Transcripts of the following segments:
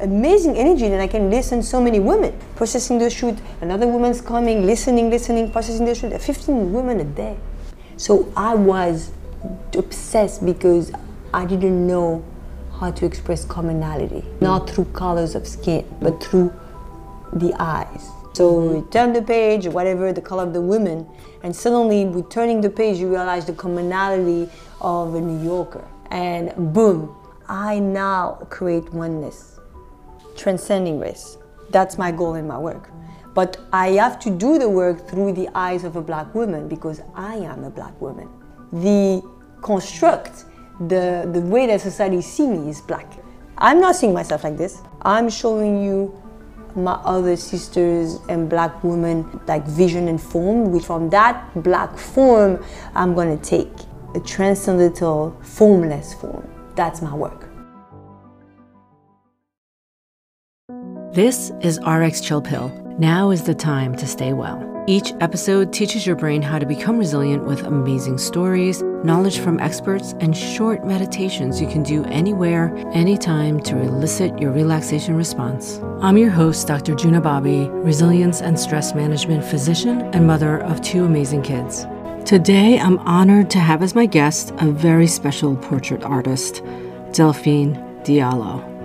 amazing energy that I can listen so many women processing the shoot. Another woman's coming, listening, listening, processing the shoot. 15 women a day. So I was obsessed because I didn't know how to express commonality, not through colors of skin, but through the eyes. So you turn the page, whatever the color of the woman, and suddenly with turning the page, you realize the commonality of a New Yorker. And boom, I now create oneness, transcending race. That's my goal in my work. But I have to do the work through the eyes of a black woman because I am a black woman. The construct, the, the way that society sees me is black. I'm not seeing myself like this. I'm showing you my other sisters and black women like vision and form which from that black form i'm going to take a transcendental formless form that's my work this is rx chill pill now is the time to stay well each episode teaches your brain how to become resilient with amazing stories, knowledge from experts, and short meditations you can do anywhere, anytime to elicit your relaxation response. I'm your host, Dr. Juna Bobby, resilience and stress management physician and mother of two amazing kids. Today, I'm honored to have as my guest a very special portrait artist, Delphine Diallo.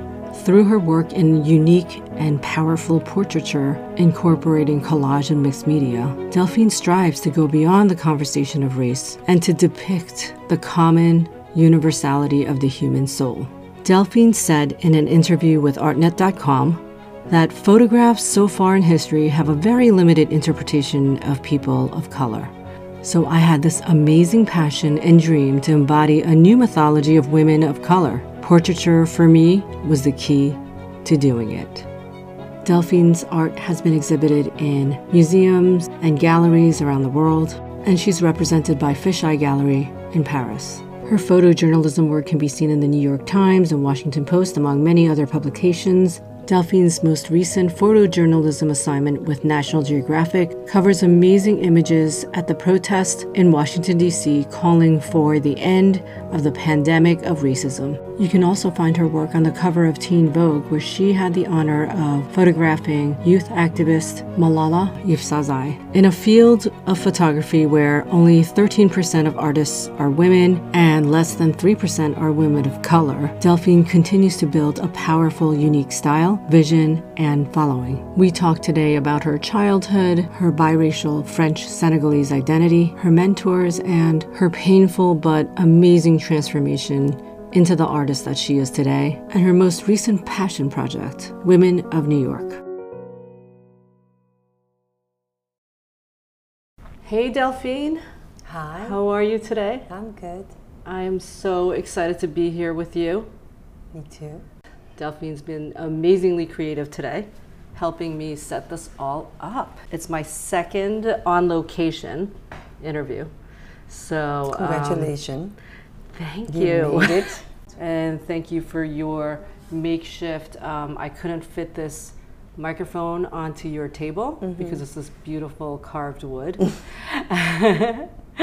Through her work in unique and powerful portraiture, incorporating collage and mixed media, Delphine strives to go beyond the conversation of race and to depict the common universality of the human soul. Delphine said in an interview with Artnet.com that photographs so far in history have a very limited interpretation of people of color. So I had this amazing passion and dream to embody a new mythology of women of color Portraiture for me was the key to doing it. Delphine's art has been exhibited in museums and galleries around the world, and she's represented by Fisheye Gallery in Paris. Her photojournalism work can be seen in the New York Times and Washington Post, among many other publications, Delphine's most recent photojournalism assignment with National Geographic covers amazing images at the protest in Washington, D.C., calling for the end of the pandemic of racism. You can also find her work on the cover of Teen Vogue, where she had the honor of photographing youth activist Malala Yousafzai. In a field of photography where only 13% of artists are women and less than 3% are women of color, Delphine continues to build a powerful, unique style, vision, and following. We talk today about her childhood, her biracial French Senegalese identity, her mentors, and her painful but amazing transformation into the artist that she is today, and her most recent passion project, Women of New York. Hey Delphine. Hi. How are you today? I'm good. I am so excited to be here with you. Me too. Delphine's been amazingly creative today, helping me set this all up. It's my second on location interview. So, um, congratulations. Um, Thank you. you. and thank you for your makeshift. Um, I couldn't fit this microphone onto your table mm-hmm. because it's this beautiful carved wood.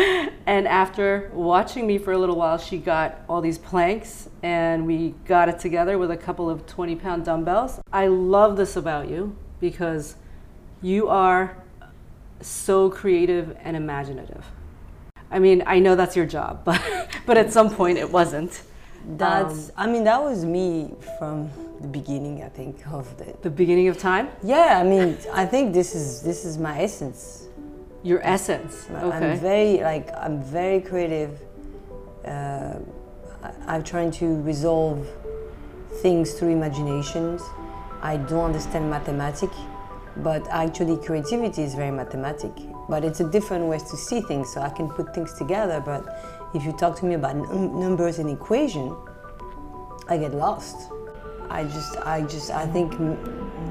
and after watching me for a little while, she got all these planks and we got it together with a couple of 20 pound dumbbells. I love this about you because you are so creative and imaginative. I mean, I know that's your job, but but at some point it wasn't. That's. Um, I mean, that was me from the beginning. I think of the the beginning of time. Yeah, I mean, I think this is this is my essence. Your essence. Okay. I'm very like I'm very creative. Uh, I, am trying to resolve things through imaginations. I don't understand mathematics, but actually creativity is very mathematic but it's a different way to see things. So I can put things together, but if you talk to me about numbers and equation, I get lost. I just, I just, I think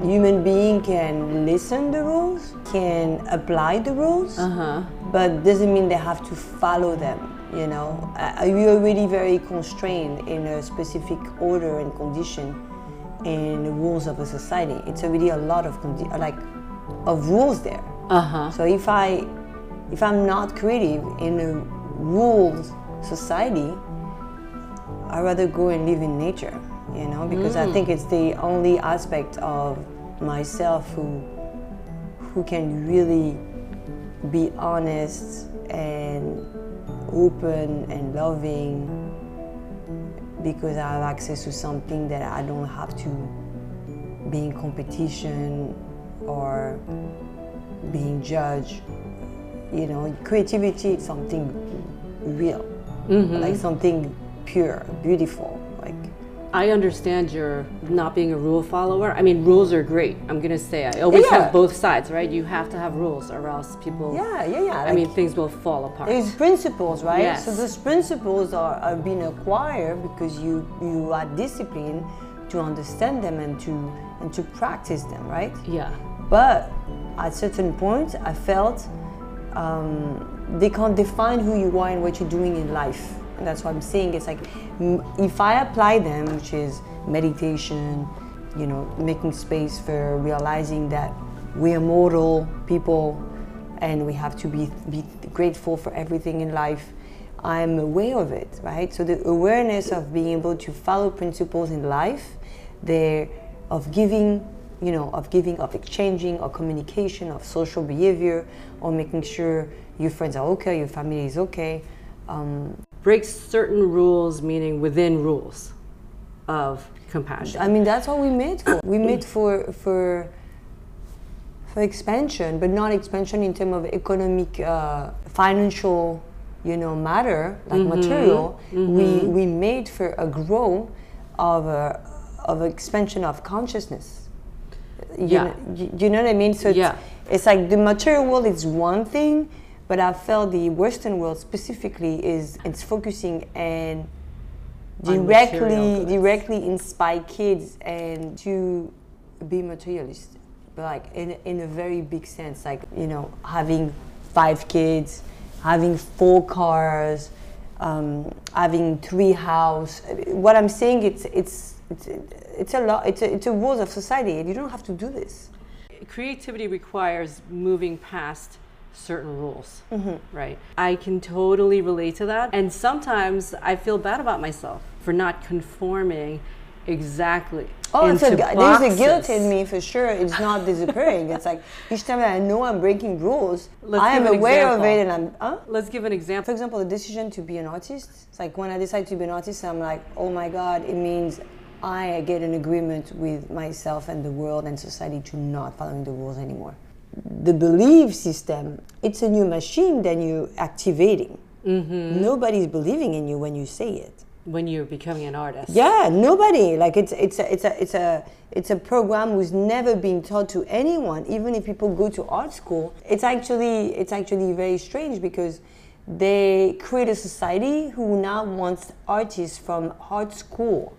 human being can listen the rules, can apply the rules, uh-huh. but doesn't mean they have to follow them. You know, uh, you're already very constrained in a specific order and condition in the rules of a society. It's already a lot of condi- like of rules there. Uh-huh. So if I if I'm not creative in a ruled society, I'd rather go and live in nature you know, because I think it's the only aspect of myself who who can really be honest and open and loving because I have access to something that I don't have to be in competition or being judged. You know, creativity is something real, mm-hmm. like something pure, beautiful. I understand you're not being a rule follower. I mean, rules are great. I'm gonna say I always Yeah. have both sides, right? You have to have rules, or else people. yeah, yeah, yeah. I like- mean, things will fall apart. It's principles, right? Yes. So those principles are, are being acquired because you you are disciplined to understand them and to and to practice them, right? yeah. But at certain point, I felt um, they can't define who you are and what you're doing in life. That's what I'm saying. It's like if I apply them, which is meditation, you know, making space for realizing that we are mortal people and we have to be, be grateful for everything in life. I'm aware of it, right? So the awareness of being able to follow principles in life, there of giving, you know, of giving, of exchanging, of communication, of social behavior, or making sure your friends are okay, your family is okay. Um, Break certain rules, meaning within rules of compassion. I mean, that's what we made for. We made for for for expansion, but not expansion in terms of economic, uh, financial, you know, matter like mm-hmm. material. Mm-hmm. We we made for a growth of a of expansion of consciousness. You Yeah. know, you, you know what I mean? So it's, Yeah. it's like the material world is one thing, but I felt the Western world specifically is it's focusing and On directly directly inspire kids and to be materialist. But like in, in a very big sense like you know having five kids having four cars um, having three house. What i'm saying it's it's it's it's a lot it's a, it's a rules of society and you don't have to do this. Creativity requires moving past certain rules, Mm-hmm. right? I can totally relate to that. And sometimes I feel bad about myself for not conforming exactly. Oh, it's a, into there's a guilt in me for sure. It's not disappearing. it's like each time I know I'm breaking rules, Let's I am aware example. of it, and I'm. Huh? Let's give an example. For example. example, the decision to be an artist. It's like when I decide to be an artist, I'm like, oh my God, it means I get an agreement with myself and the world and society to not following the rules anymore. The belief system, it's a new machine that you're activating. Mm-hmm. Nobody's believing in you when you say it. When you're becoming an artist. Yeah, nobody. Like it's it's a it's a it's a it's a program who's never been taught to anyone. Even if people go to art school, it's actually it's actually very strange because they create a society who now wants artists from art school.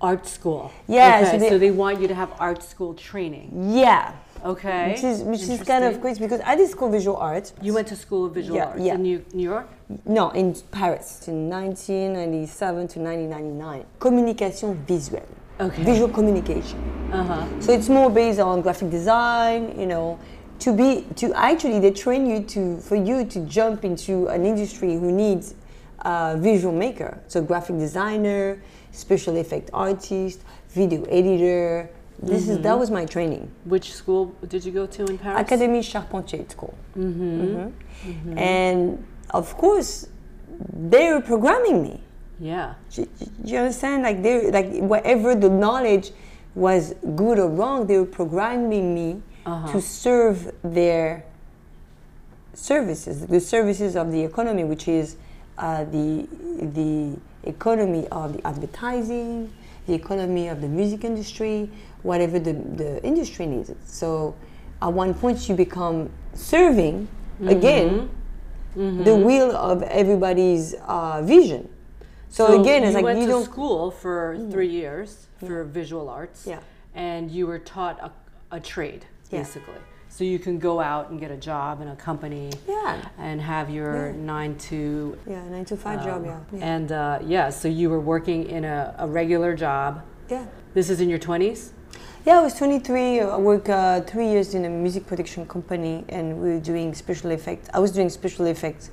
Art school. Yeah, Okay, so so, they- they, want you to have art school training. Yeah, Okay. which is which is kind of crazy because I did school visual art. You went to school of visual Yeah, arts yeah. in New, New York? No, in Paris in 1997 to 1999. Communication visuelle. Okay. Visual communication. Uh huh. So it's more based on graphic design, you know, to be to actually they train you to for you to jump into an industry who needs a visual maker, so graphic designer, special effect artist, video editor. This is that was my training. Which school did you go to in Paris? Académie Charpentier School. Mhm. And of course, they were programming me. Yeah. Do you understand? Like they, like whatever the knowledge was good or wrong, they were programming me to serve their services, the services of the economy, which is uh, the the economy of the advertising, the economy of the music industry, whatever the, the industry needs. So at one point you become serving mm-hmm. again mm-hmm. the wheel of everybody's uh, vision. So, again, it's you like went you to don't. school for mm-hmm. three years for visual arts. Yeah. And you were taught a, a trade, Yeah. basically. So you can go out and get a job in a company. Yeah. And have your nine to. Yeah, nine to five job. Yeah. Yeah. And uh, yeah, so you were working in a, a regular job. yeah. This is in your 20s? Yeah, I was 23. I worked uh, three years in a music production company, and we were doing special effects. I was doing special effects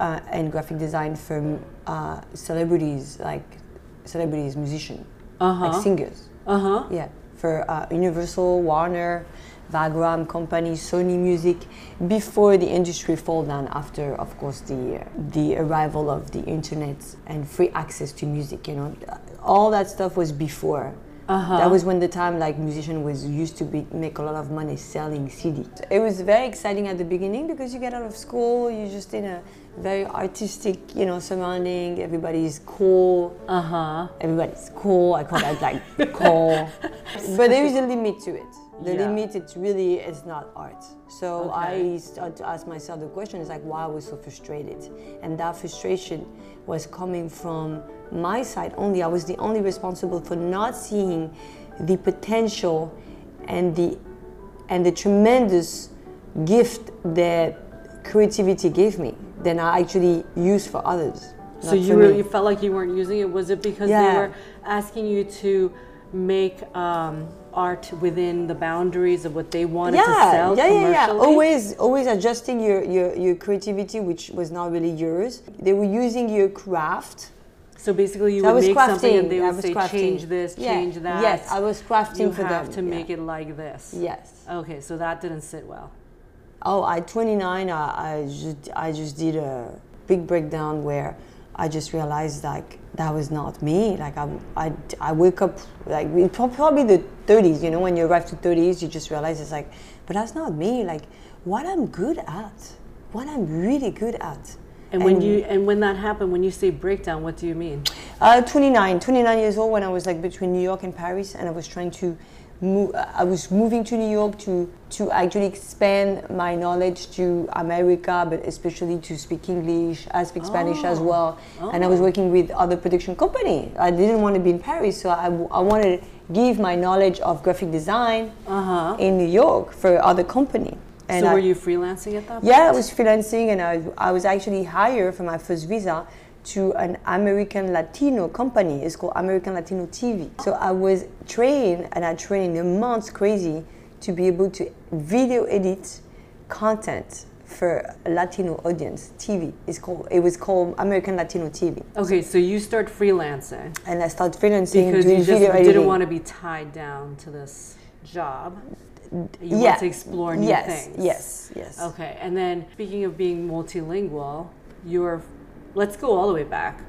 uh, and graphic design for uh, celebrities, like celebrities, musicians. like singers. Uh huh. Yeah, for uh, Universal, Warner, Wagram Company, Sony Music, before the industry fall down. After, of course, the the arrival of the internet and free access to music. You know, all that stuff was before. Uh-huh. That was when the time like musician was used to be make a lot of money selling CD. It was very exciting at the beginning because you get out of school, you're just in a very artistic, you know, surrounding. Everybody's cool. Uh huh. Everybody's cool. I call that like cool. But there is a limit to it. The Yeah. limit, it's really, it's not art. So Okay. I started to ask myself the question is like, why I was so frustrated? And that frustration was coming from my side only. I was the only responsible for not seeing the potential and the and the tremendous gift that creativity gave me than I actually used for others. So you me. felt like you weren't using it. Was it because Yeah. they were asking you to make um, art within the boundaries of what they wanted to sell yeah, yeah, yeah. commercially? Always, always adjusting your, your, your creativity, which was not really yours. They were using your craft. So basically, you So would make something and crafting. they would say, crafting. change this, Yeah. change that. Yes, I was crafting you for have them. to yeah. make it like this. Yes. Okay, so that didn't sit well. Oh, at 29, I, I just I just did a big breakdown where I just realized like that was not me. Like I I, I wake up like probably the 30s. You know, when you arrive to 30s, you just realize it's like, but that's not me. Like what I'm good at, what I'm really good at. And when you and when that happened, when you say breakdown, what do you mean? Uh, 29, 29 years old when I was like between New York and Paris, and I was trying to. I was moving to New York to to actually expand my knowledge to America, but especially to speak English. I speak Spanish as well, and I was working with other production company. I didn't want to be in Paris, so I, I wanted to give my knowledge of graphic design Uh-huh. in New York for other company. And so I- were you freelancing at that point? yeah, I was freelancing and I, I was actually hired for my first visa to an American Latino company. It's called American Latino TV. So I was trained and I trained a month crazy to be able to video edit content for Latino audience TV. It's called it was called American Latino TV. Okay, so you start freelancing And I started freelancing because you just didn't want to be tied down to this job. You yeah. want to explore new yes, things. Yes, yes. Okay, and then speaking of being multilingual, you're. Let's go all the way back.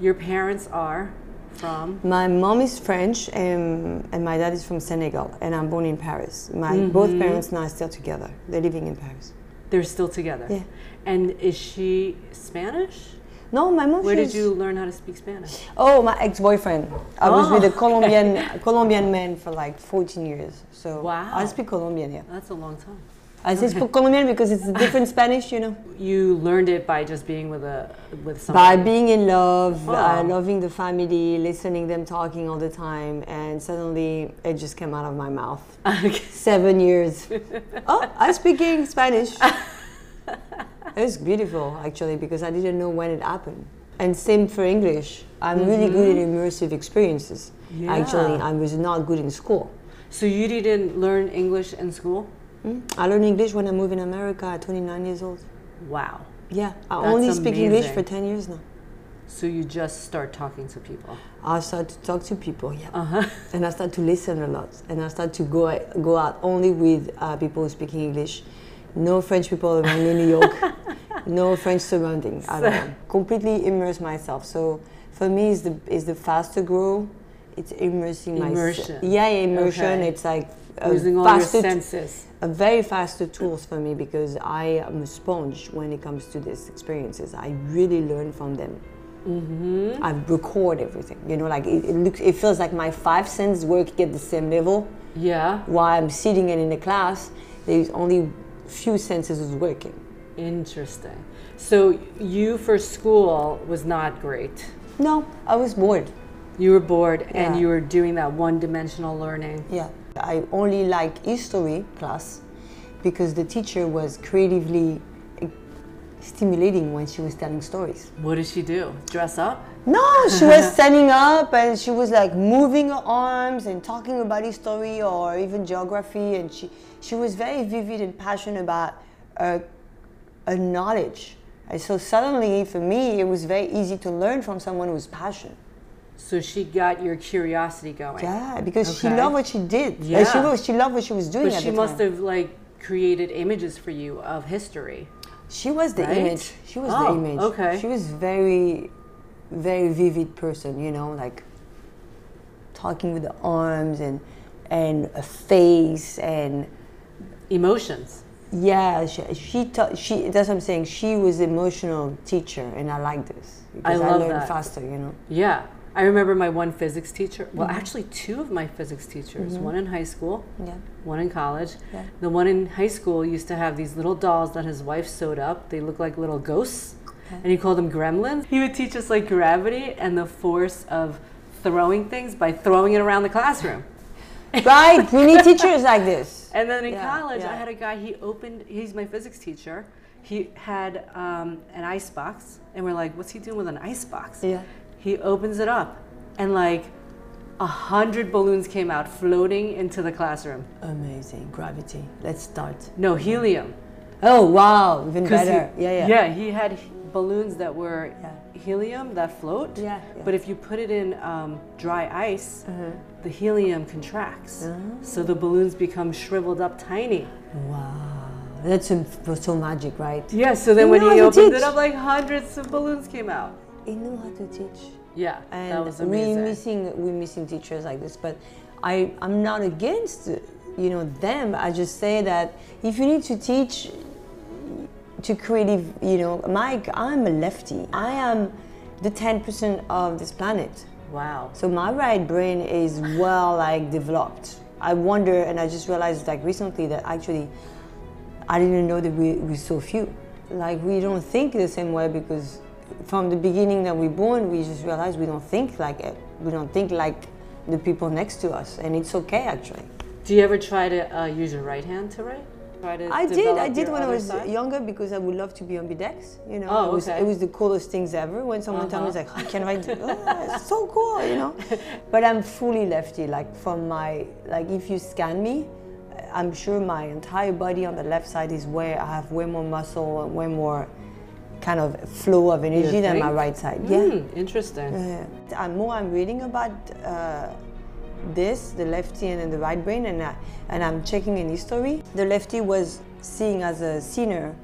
Your parents are from. My mom is French and, and my dad is from Senegal, and I'm born in Paris. My Mm-hmm. both parents now are still together. They're living in Paris. They're still together. Yeah. And is she Spanish? No, my mom. Where did you learn how to speak Spanish? Oh, my ex-boyfriend. I was with a Oh. Colombian Colombian man for like 14 years. So Wow. I speak Colombian. Yeah, That's a long time. I say speak Colombian because it's a different Spanish, you know. You learned it by just being with a with By being in love, uh, Oh. loving the family, listening them talking all the time, and suddenly it just came out of my mouth. Seven years. oh, I'm speaking Spanish. it was beautiful actually because I didn't know when it happened. And same for English. I'm really good at immersive experiences. Actually, I was not good in school. so you didn't learn English in school? I learned English when I moved in America at 29 years old. Wow. Yeah, I That's only speak English for 10 years now. So you just start talking to people. I started to talk to people, yeah. Uh-huh. And I started to listen a lot. And I started to go, go out only with uh, people speaking English. No French people around in New York. no French surrounding at all. Completely immerse myself. So for me, it's the, it's the faster grow. It's immersing myself. Immersion. Yeah, yeah, immersion. Okay. It's like Using all your senses. a very faster tools for me because I am a sponge when it comes to these experiences. I really learn from them. Mm-hmm. I record everything. You know, like it, it looks, it feels like my five senses work at the same level. Yeah. While I'm sitting and in the class, there's only few senses is working. Interesting. So you for school was not great. No, I was bored. You were bored and you were doing that one-dimensional learning. Yeah, I only like history class because the teacher was creatively stimulating when she was telling stories. What did she do? Dress up? No, she was standing up and she was like moving her arms and talking about history or even geography, and she she was very vivid and passionate about uh, a knowledge. And so suddenly, for me, it was very easy to learn from someone who's passionate. So she got your curiosity going. Yeah, because she loved what she did. And she, Yeah. was, she loved what she was doing But she must time. have like created images for you of history. She was the Right? image. She was Oh, the image. okay. She was very, very vivid person. You know, like talking with the arms and and a face and Emotions. yeah. She she ta- she. That's what I'm saying. She was emotional teacher, and I like this because I, love learned that. faster. You know. Yeah. I remember my one physics teacher. Well, Mm-hmm. actually, two of my physics teachers. One in high school, Yeah. one in college. Yeah. The one in high school used to have these little dolls that his wife sewed up. They look like little ghosts, and he called them gremlins. He would teach us like gravity and the force of throwing things by throwing it around the classroom. right. We need teachers like this. And then in Yeah, college, I had a guy. He opened. He's my physics teacher. He had um, an ice box, and we're like, "What's he doing with an ice box?" Yeah. He opens it up, and like a hundred balloons came out floating into the classroom. Amazing. Gravity. Let's start. No helium. Oh wow, even better. He, yeah, yeah. Yeah, he had balloons that were Yeah. helium that float. Yeah, yeah. But if you put it in um, dry ice, Uh-huh. the helium contracts, so the balloons become shriveled up tiny. Wow. That's so, so magic, right? Yeah. So then You when he opened it up, like hundreds of balloons came out. He knew how to teach. Yeah, and that was we're missing we're missing teachers like this but i i'm not against you know them i just say that if you need to teach to creative you know mike i'm a lefty i am the 10% of this planet Wow. so my right brain is well like developed i wonder and i just realized like recently that actually I didn't know that we, we're so few. Like we don't think the same way because from the beginning that we're born, we just realize we don't think like it. We don't think like the people next to us, and it's okay actually. Do you ever try to uh, use your right hand to write? To I did, I did when I was side? younger because I would love to be ambidex. You know, Oh, it was okay. it was the coolest things ever. When someone told me, Uh-huh. like, I can write, oh, it's so cool, you know. But I'm fully lefty. Like from my, like if you scan me, I'm sure my entire body on the left side is where I have way more muscle and way more kind of flow of energy than my right side. Yeah. Hmm, interesting. Yeah. And more I'm reading about uh, this, the lefty and then the right brain, and, I, and I'm checking in history. The lefty was seen as a sinner,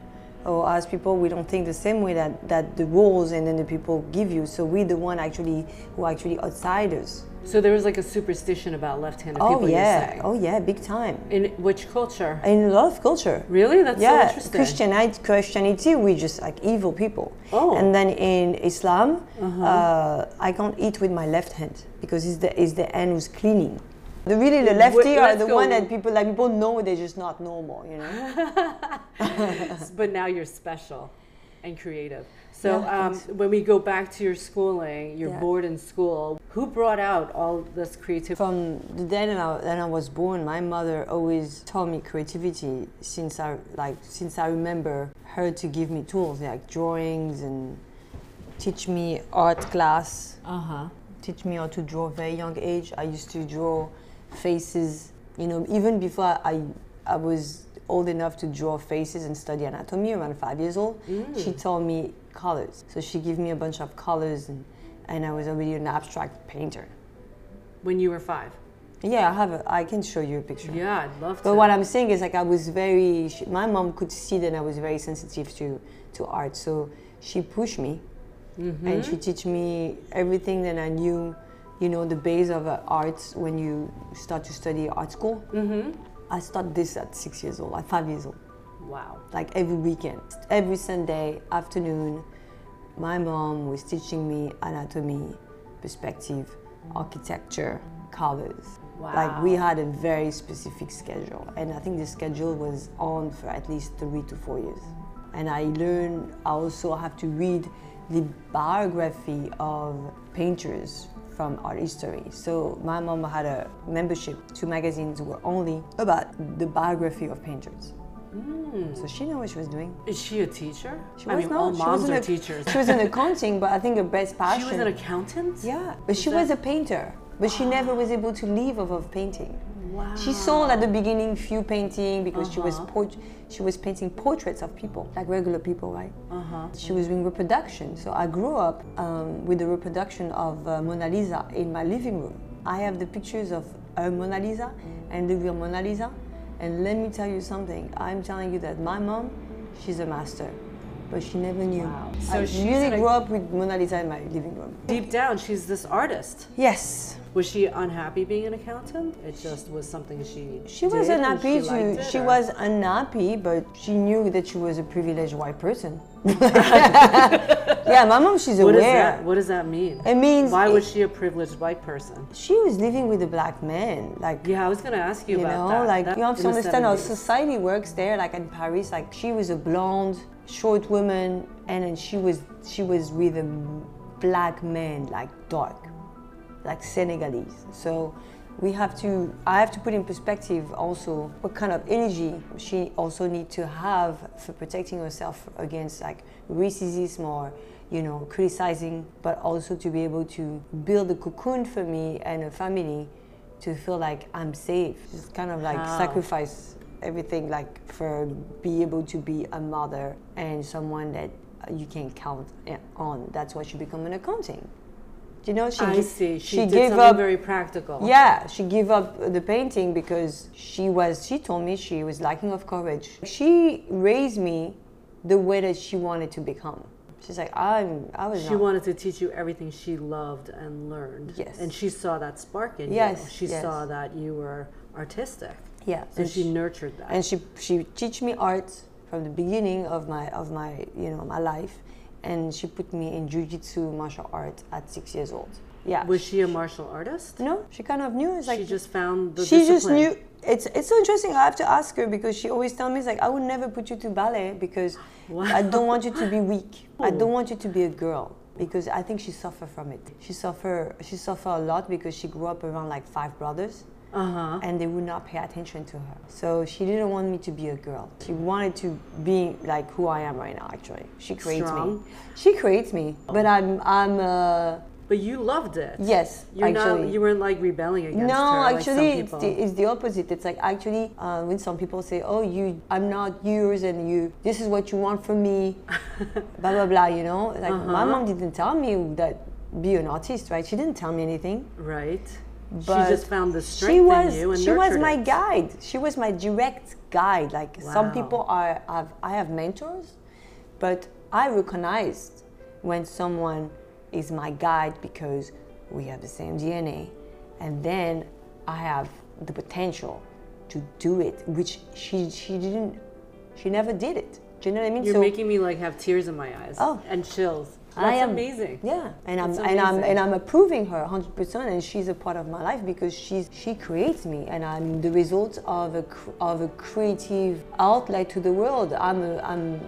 or as people we don't think the same way that, that the rules and then the people give you. So we're the one actually who are actually outsiders. So there was like a superstition about left-handed Oh people. Yeah, oh yeah, big time. In which culture? In a lot of culture. Really? That's so interesting. Christianity, Christianity, we just like evil people. Oh. Uh-huh. And then in Islam, uh, I can't eat with my left hand because it's the it's the hand who's cleaning. The really the lefty are the go- one that people like people know they're just not normal, you know. but now you're special and creative. So Yeah, um, when we go back to your schooling, you're Yeah. bored in school. Who brought out all this creativity? From the day that I, that I was born, my mother always taught me creativity since I like since I remember her to give me tools like drawings and teach me art class. Uh huh. teach me how to draw very young age. I used to draw faces, you know, even before I, I was old enough to draw faces and study anatomy around five years old. She taught me colors. So she gave me a bunch of colors and, and I was already an abstract painter. When you were five. Yeah, I have a, I can show you a picture. Yeah, I'd love to. But what I'm saying is like I was very, she, my mom could see that I was very sensitive to, to art. So she pushed me and she teach me everything that I knew, you know, the base of uh, art when you start to study art school. Mm-hmm. I started this at six years old, at five years old, wow. like every weekend. Every Sunday afternoon, my mom was teaching me anatomy, perspective, architecture, colors. Wow. Like we had a very specific schedule, and I think the schedule was on for at least three to four years. And I learned. I also have to read the biography of painters from art history. So my mom had a membership to magazines were only about the biography of painters. Mm. So she knew what she was doing. Is she a teacher? She I was mean, not. all she moms was are a- teachers. She was in accounting, but I think her best passion. She was an accountant? Yeah, but she was a painter. But she never was able to live off of painting. She sold at the beginning few painting because she was Uh-huh. she was painting portraits of people, like regular people, right? Uh-huh. She was doing reproduction. So I grew up um, with the reproduction of uh, Mona Lisa in my living room. I have the pictures of a Mona Lisa and the real Mona Lisa. And let me tell you something. I'm telling you that my mom, she's a master, but she never knew. Wow. So I she's really grew up with Mona Lisa in my living room. Deep down, she's this artist. Yes, Was she unhappy being an accountant? It just was something she. She did wasn't and she to. it, She was unhappy, but she knew that she was a privileged white person. yeah, my mom, she's What is aware. that? What does that mean? It means Why was she a privileged white person? she was living with a black man, like Yeah, I was gonna ask you, you about know, that. like That- you have to understand how society works there. Like in Paris, like she was a blonde, short woman, and then she was she was with a black man, like dark, like Senegalese. So we have to. I have to put in perspective also what kind of energy she also need to have for protecting herself against like racism or you know criticizing, but also to be able to build a cocoon for me and a family to feel like I'm safe. Just kind of like How? sacrifice everything like for be able to be a mother and someone that you can count on. That's why she become an accounting. You know, she I see. She, she did gave something up very practical. yeah, she gave up the painting because she was. She told me she was lacking of courage. She raised me the way that she wanted to become. She's like, I'm. I was. She not- wanted to teach you everything she loved and learned. Yes. And she saw that spark in you. Yes, She yes. saw that you were artistic. Yeah, So and she she- nurtured that. and she she teach me art from the beginning of my of my you know my life, and she put me in jujitsu martial art at six years old. Yeah. was she a martial artist? no, she kind of knew. It's like she just found the she just discipline. knew it's it's so interesting i have to ask her because she always tells me it's like i would never put you to ballet because i don't want you to be weak i oh. don't want you to be a girl because i think she suffered from it she suffer she suffered a lot because she grew up around like five brothers Uh-huh. and they would not pay attention to her so she didn't want me to be a girl she wanted to be like who i am right now actually she creates Strong. me she creates me but i'm i'm uh, But you loved it. yes You're actually not. You weren't like rebelling against no, her. like some actually, it's the, it's the opposite. It's like actually, uh, when some people say, "Oh, you, I'm not yours, and you, this is what you want from me," blah blah blah. You know, like my Uh-huh. mom didn't tell me that be an artist, right? She didn't tell me anything. right. But she just found the strength she was, in you and she was my it. guide. She was my direct guide. Like some people are, have, I have mentors, but I recognized when someone is my guide because we have the same DNA, and then I have the potential to do it, which she she didn't, she never did it. Do you know what I mean? You're So- making me like have tears in my eyes. Oh. And chills. That's I am amazing. Yeah, and I'm and I'm and I'm approving her 100 percent, and she's a part of my life because she's she creates me, and I'm the result of a of a creative outlet to the world. I'm a, I'm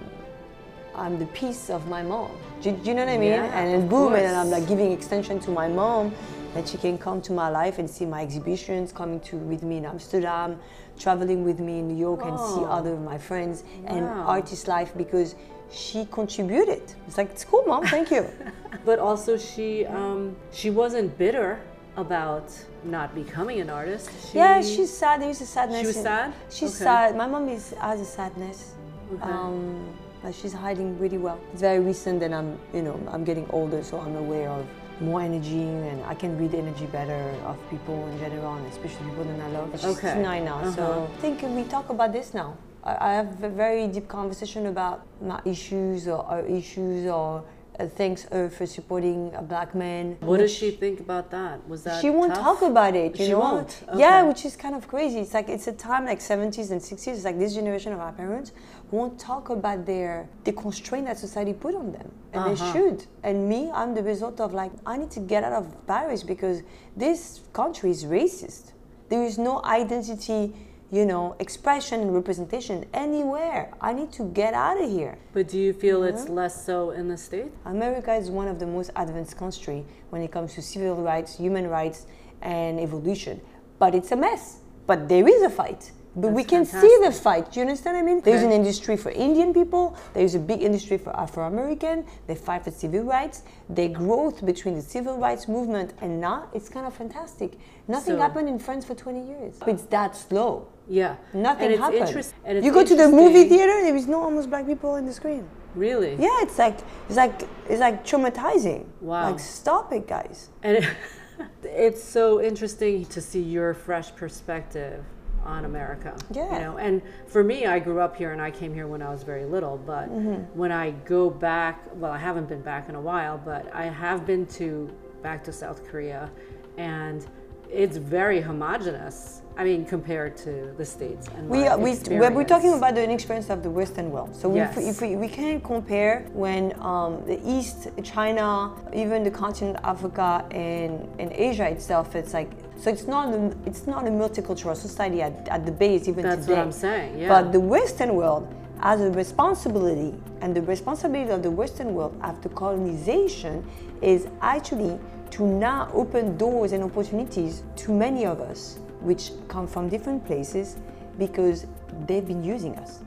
I'm the piece of my mom. Do, do you know what I mean? Yeah, and then boom, and then. I'm like giving extension to my mom, that she can come to my life and see my exhibitions, coming to with me in Amsterdam, traveling with me in New York, and see Oh. other of my friends and artist life because she contributed. It's like it's cool, mom. Thank you. But also, she um, she wasn't bitter about not becoming an artist. She, Yeah, she's sad. There is a sadness. She was sad? She's Okay. sad. My mom is has a sadness. Okay. Um, but she's hiding really well. It's very recent, and I'm, you know, I'm getting older, so I'm aware of more energy, and I can read energy better of people in general, and especially people that I love. She's Okay. nine now, so Uh-huh. I think we talk about this now. I, I have a very deep conversation about my issues or our issues or. Uh, thanks her for supporting a black man. What does she think about that? Was that she won't tough? talk about it you She know won't? yeah Okay. which is kind of crazy it's like it's a time like 70s and 60s it's like this generation of our parents won't talk about their the constraint that society put on them and they Uh-huh. should and me i'm the result of like i need to get out of paris because this country is racist there is no identity you know expression and representation anywhere i need to get out of here But do you feel it's Mm-hmm. less so in the States? America is one of the most advanced country when it comes to civil rights, human rights, and evolution. But it's a mess. But there is a fight. But we That's can see the fight. Do you understand what I mean? There's an industry for Indian people. There's a big industry for Afro American. They fight for civil rights. Their growth between the civil rights movement and now, it's kind of fantastic. Nothing So- happened in France for 20 years. It's that slow. Yeah. Nothing and happened. and you go to the movie theater, there is no almost black people in the screen. Really? Yeah, it's like it's like it's like traumatizing. Wow. Like stop it, guys. And it, it's so interesting to see your fresh perspective on America. Yeah. You know, and for me, I grew up here and I came here when I was very little. But mm-hmm. when I go back, well, I haven't been back in a while, but I have been to back to South Korea, and it's very homogenous. I mean, compared to the states. And we are, we, we're, we're talking about the experience of the Western world. So Yes. if, we, if we, we can't compare when um, the East, China, even the continent Africa and, and Asia itself, it's like, so it's not a, it's not a multicultural society at, at the base even That's today. what I'm saying, yeah. But the Western world has a responsibility, and the responsibility of the Western world after colonization is actually to now open doors and opportunities to many of us, which come from different places, because they've been using us.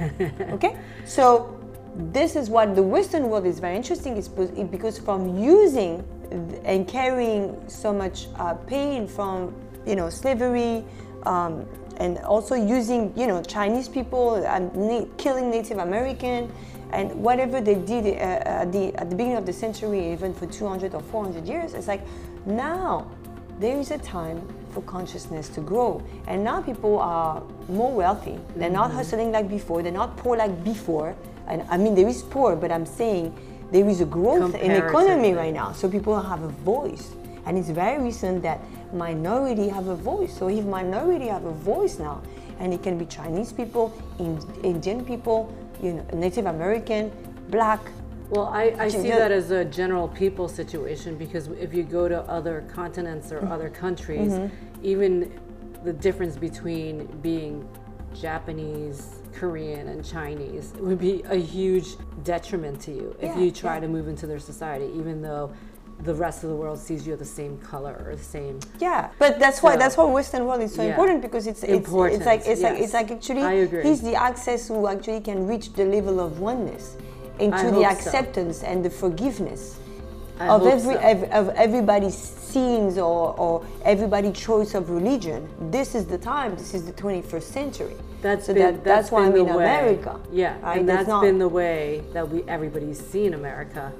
okay? So this is what the Western world is very interesting, is because- from using and carrying so much uh, pain from you know slavery um, and also using you know Chinese people and na- killing Native American and whatever they did uh, at the at the beginning of the century, even for 200 or 400 years, it's like now there is a time for consciousness to grow, and now people are more wealthy. They're not hustling like before. They're not poor like before. And I mean, there is poor, but I'm saying there is a growth in economy right now. So people have a voice. And it's very recent that minority have a voice. So if minority have a voice now, and it can be Chinese people, in, Indian people, you know, Native American, black. Well, I, I see that as a general people situation because if you go to other continents or other countries, mm-hmm. even the difference between being Japanese, Korean, and Chinese would be a huge detriment to you if Yeah, you try yeah. to move into their society, even though the rest of the world sees you the same color or the same. Yeah, but that's why that's why Western world is so Yeah. important because it's it's, it's like it's like it's like actually he's the access who actually can reach the level of oneness into the hope so. acceptance and the forgiveness I of every so. ev- of everybody's scenes or or everybody choice of religion. This is the time. This is the 21st century. That's so been, that, that's, why I'm in way. America. Yeah, right? and That's that's not- been the way that we everybody's seen America.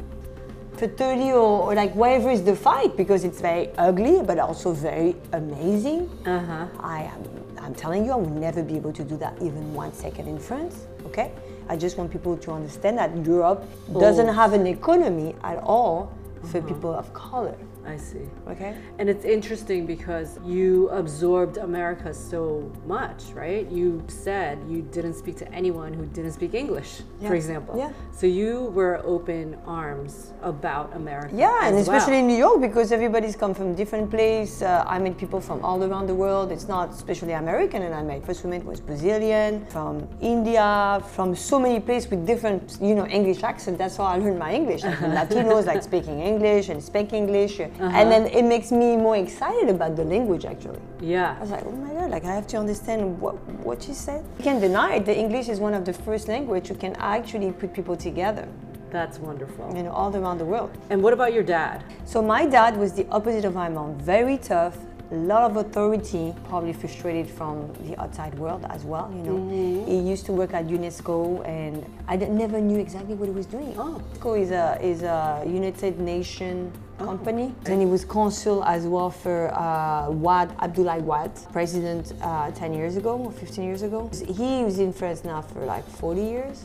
For 30 or, or like wherever is the fight because it's very ugly but also very amazing. Uh-huh. I am I'm telling you I will never be able to do that even one second in France. Okay? I just want people to understand that Europe doesn't Oh. have an economy at all for Uh-huh. people of color. I see. Okay? And it's interesting because you absorbed America so much, right? You said you didn't speak to anyone who didn't speak English, Yeah. for example. Yeah. So you were open arms about America. Yeah, and especially well. in New York because everybody's come from different place. Uh, I met people from all around the world. It's not especially American, and I met first met was Brazilian, from India, from so many places with different, you know, English accent. That's how I learned my English. Like Latinos like speaking English and speak English, and uh-huh. then it makes me more excited about the language actually. Yeah. I was like, oh my god, like I have to understand what what she said. You can't deny it. The English is one of the first language you can actually put people together, That's wonderful. you know, all around the world. And what about your dad? So my dad was the opposite of my mom. Very tough, a lot of authority, probably frustrated from the outside world as well. You know, mm-hmm. he used to work at UNESCO, and I d- never knew exactly what he was doing. Oh. UNESCO is a is a United Nation company, and he was consul as well for uh, Wade Abdoulaye Wade, president uh, 10 years ago or 15 years ago. He was in France now for like 40 years.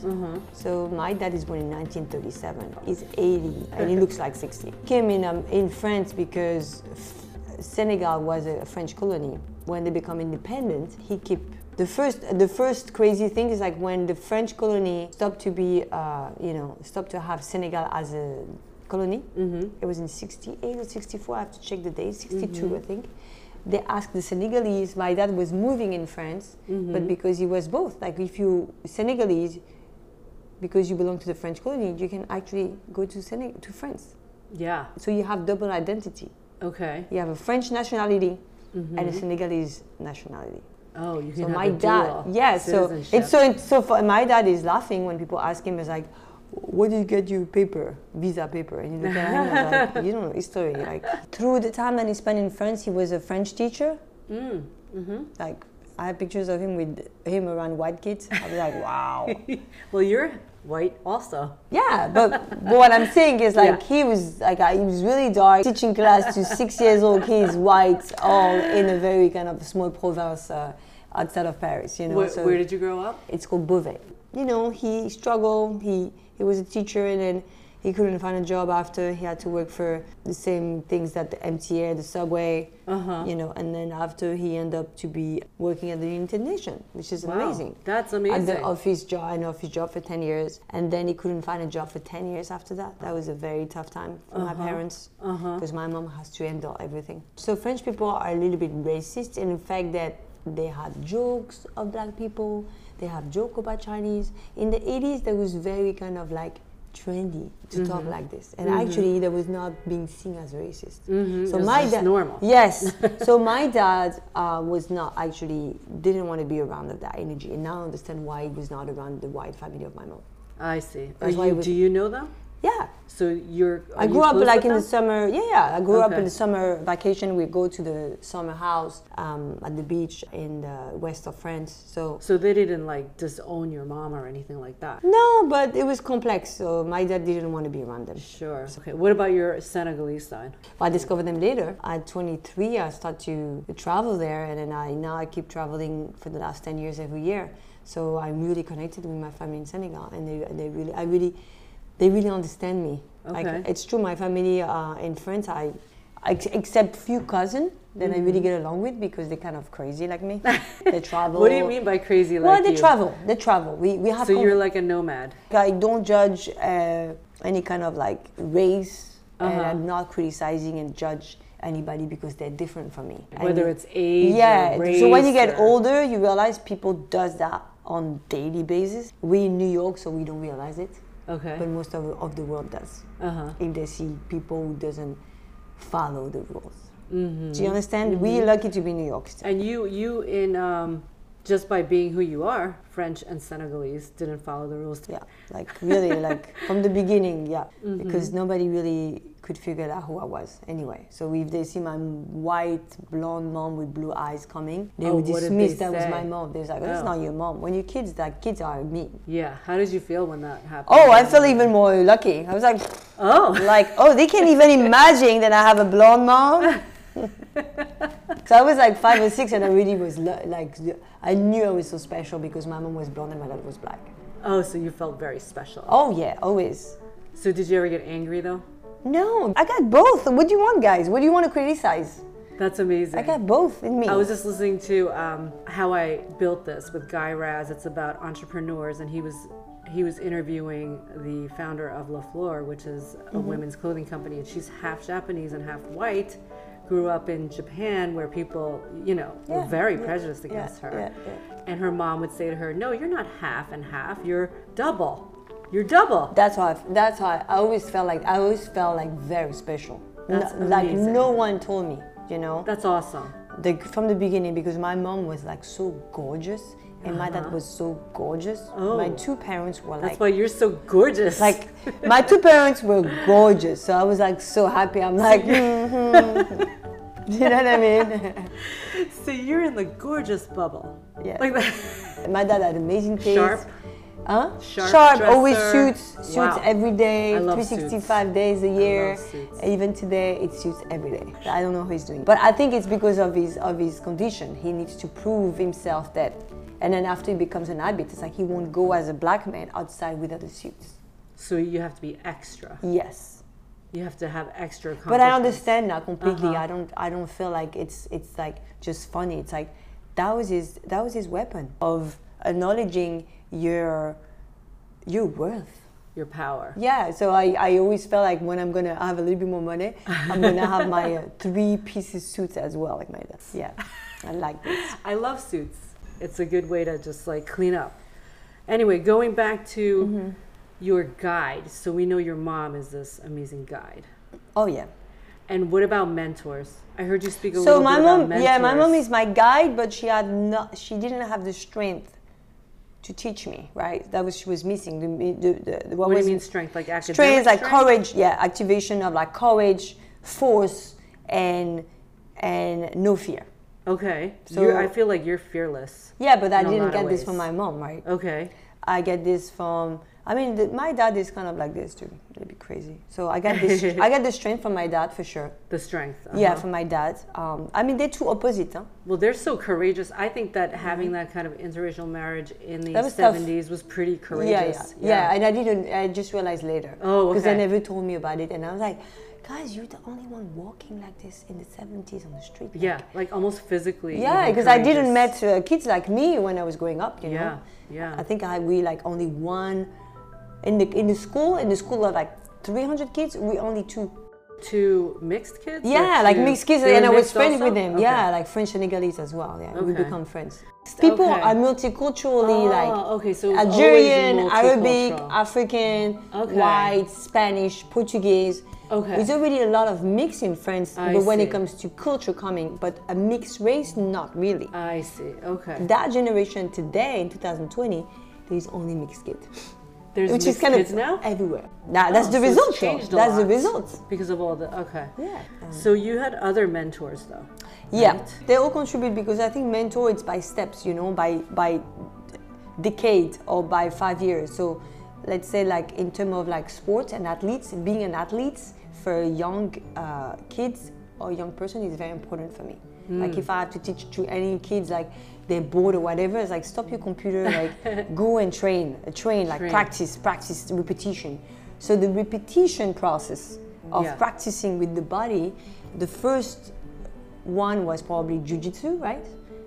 So my dad is born in 1937. He's 80 and he looks like 60. Came in um, in France because Senegal was a French colony. When they become independent, he kept the first the first crazy thing is like when the French colony stopped to be uh, you know stopped to have Senegal as a colony. Mm-hmm. It was in 68 or 64. I have to check the date. 62, mm-hmm. I think. They asked the Senegalese. My dad was moving in France, mm-hmm. but because he was both, like if you Senegalese, because you belong to the French colony, you can actually go to Senegal to France. Yeah. So you have double identity. Okay. You have a French nationality and a Senegalese nationality. Oh, you can So have my a dad, dual yeah. So it's so it's so for, my dad is laughing when people ask him. It's like, "Where do you get your paper, visa paper?" And you look at him and like, "You don't know history." Like through the time that he spent in France, he was a French teacher. Mm, mm-hmm. Like I have pictures of him with him around white kids. I was like, "Wow." well, you're white also. Yeah, but, but what I'm saying is like Yeah. he was like he was really dark, teaching class to six years old kids, white, all in a very kind of small province uh, outside of Paris. You know, Where, so where did you grow up? it's called Beauvais. You know, he struggled. He he was a teacher, and then he couldn't find a job after. He had to work for the same things that the MTA, the subway. Uh-huh. You know, and then after he ended up to be working at the United Nations, which is Wow, amazing That's amazing. at the office job, an office job for 10 years. And then he couldn't find a job for 10 years after that. That was a very tough time for my parents Uh-huh. because my mom has to handle everything. So French people are a little bit racist in the fact that they have jokes of black people, they have joke about Chinese. In the 80s, there was very kind of like trendy to Mm-hmm. talk like this. And actually, that was not being seen as racist. Mhm, So my dad, normal. Yes. so my dad uh, was not actually didn't want to be around of that energy, and now I understand why he was not around the white family of my mom. I see. Are That's why you, was- do you know them? Yeah, So you're. I grew you up like in the summer. Yeah, yeah. I grew up in the summer vacation. We go to the summer house um, at the beach in the west of France. So So they didn't like disown your mom or anything like that. no, but it was complex. So my dad didn't want to be around them. Sure. Okay. What about your Senegalese side? I discovered them later. At 23, I started to travel there, and then I now I keep traveling for the last 10 years every year. So I'm really connected with my family in Senegal, and they, they really, I really, they really understand me. Like Okay. it's true, my family uh, in France, I, ex- except few cousins that I really get along with because they're kind of crazy like me. they travel. Mm-hmm. What do you mean by crazy like me? Well, they you? travel. They travel. We we have. So you're like a nomad. I don't judge uh, any kind of like race, and Uh-huh. I'm not criticizing and judge anybody because they're different from me. Whether And- it's age yeah. or race. so when you get or- older, you realize people does that on daily basis. We in New York, so we don't realize it, Okay. but most of, of the world does. Uh huh. If they see people who doesn't follow the rules. Mm-hmm. Do you understand? We're lucky to be in New York still. And you, you in um, just by being who you are, French and Senegalese didn't follow the rules. Yeah, like really, like from the beginning, yeah, Mm-hmm. because nobody really could figure out who I was anyway. So if they see my white blonde mom with blue eyes coming, they Oh, would dismiss they that was my mom. They're like, "That's Oh. not your mom." When you're kids, that kids are me. Yeah. How did you feel when that happened? Oh, I felt even more lucky. I was like, Oh. like, oh, they can't even imagine that I have a blonde mom. so I was like five or six, and I really was like, I knew I was so special because my mom was blonde and my dad was black. Oh, so you felt very special. Oh yeah, always. So did you ever get angry though? No, I got both. What do you want, guys? What do you want to criticize? That's amazing. I got both in me. I was just listening to um, how I built this with Guy Raz. It's about entrepreneurs, and he was he was interviewing the founder of LaFleur, which is a Mm-hmm. women's clothing company, and she's half Japanese and half white. Grew up in Japan, where people, you know, were very yeah, prejudiced yeah, against her. yeah, yeah. And her mom would say to her, "No, you're not half and half. You're double. You're double." that's how. I, that's how I, I always felt like. I always felt like very special. No- like no one told me. You know, That's awesome. the, from the beginning because my mom was like so gorgeous and my dad was so gorgeous. Oh. My two parents were like. That's why you're so gorgeous. Like my two parents were gorgeous, so I was like so happy. I'm like, mhm. you know what I mean? so you're in the gorgeous bubble. Yeah. Like that. My dad had amazing taste. Sharp. Huh? Sharp always dresser. suits, suits Wow. every day, I love 365 days a year. Even today, it suits every day. I don't know how he's doing, but I think it's because of his of his condition. He needs to prove himself that, and then after he becomes an habit, it's like he won't go as a black man outside without a suit. So you have to be extra. Yes, You have to have extra. but I understand now completely. Uh-huh. I don't I don't feel like it's it's like just funny. It's like that was his that was his weapon of acknowledging your your worth. your power. Yeah, so I, I always felt like when I'm gonna have a little bit more money, I'm gonna have my uh, three pieces suits as well, like my. Yeah, I like this. I love suits. It's a good way to just like clean up. Anyway, going back to Mm-hmm. your guide. So we know your mom is this amazing guide. Oh yeah, And what about mentors? I heard you speak a So little my bit mom, about mentors. yeah, my mom is my guide, but she had not, she didn't have the strength to teach me. Right, that was she was missing. The, the, the, the- What do was you mean strength? Like academic strength is like strength? courage. Yeah, activation of like courage, force, and and no fear. Okay. So- you're, I feel like you're fearless. Yeah, but I didn't get this from my mom, right? Okay. I get this from. I mean, the, my dad is kind of like this too. A bit crazy. So I get this. I get the strength from my dad for sure. The strength. Yeah, uh-huh. from my dad. Um, I mean, they're two opposite. Huh? Well, they're so courageous. I think that having that kind of interracial marriage in the Mm-hmm. That was tough. 70s was pretty courageous. Yeah, yeah, courageous. yeah, And I didn't. I just realized later. Oh, Because they okay. never told me about it, and I was like, guys, you're the only one walking like this in the 70s on the street. Like, Yeah, like almost physically. Yeah, because I didn't met uh, kids like me when I was growing up. You know. Yeah, yeah. I think I we like only one in the in the school in the school of like 300 kids. We only two. Two mixed kids? Yeah, like two- mixed kids, and I was friends also? with them. Okay. Yeah, like French and Senegalese as well. Yeah, we become friends. People Okay. are multiculturally Oh, like okay, so Algerian, Arabic. African, Okay. white, Spanish, Portuguese. Okay. There's already a lot of mix in France, I but when see. it comes to culture coming, but a mixed race, not really. I see. Okay. that generation today in 2020, there's only mixed kids. There's Which is kind kids of now? everywhere. Now, that's Oh, the so result. changed a That's the result. Because of all the okay. Yeah. So you had other mentors though. Yeah, right? they all contribute because I think mentor it's by steps, you know, by by decade or by five years. So let's say like in terms of like sports and athletes, being an athlete for young uh, kids or young person is very important for me. Like if I have to teach to any kids like they're bored or whatever, it's like stop your computer, like go and train, uh, train, like Train. practice, practice, repetition. So the repetition process of Yeah. practicing with the body, the first one was probably jujitsu, right?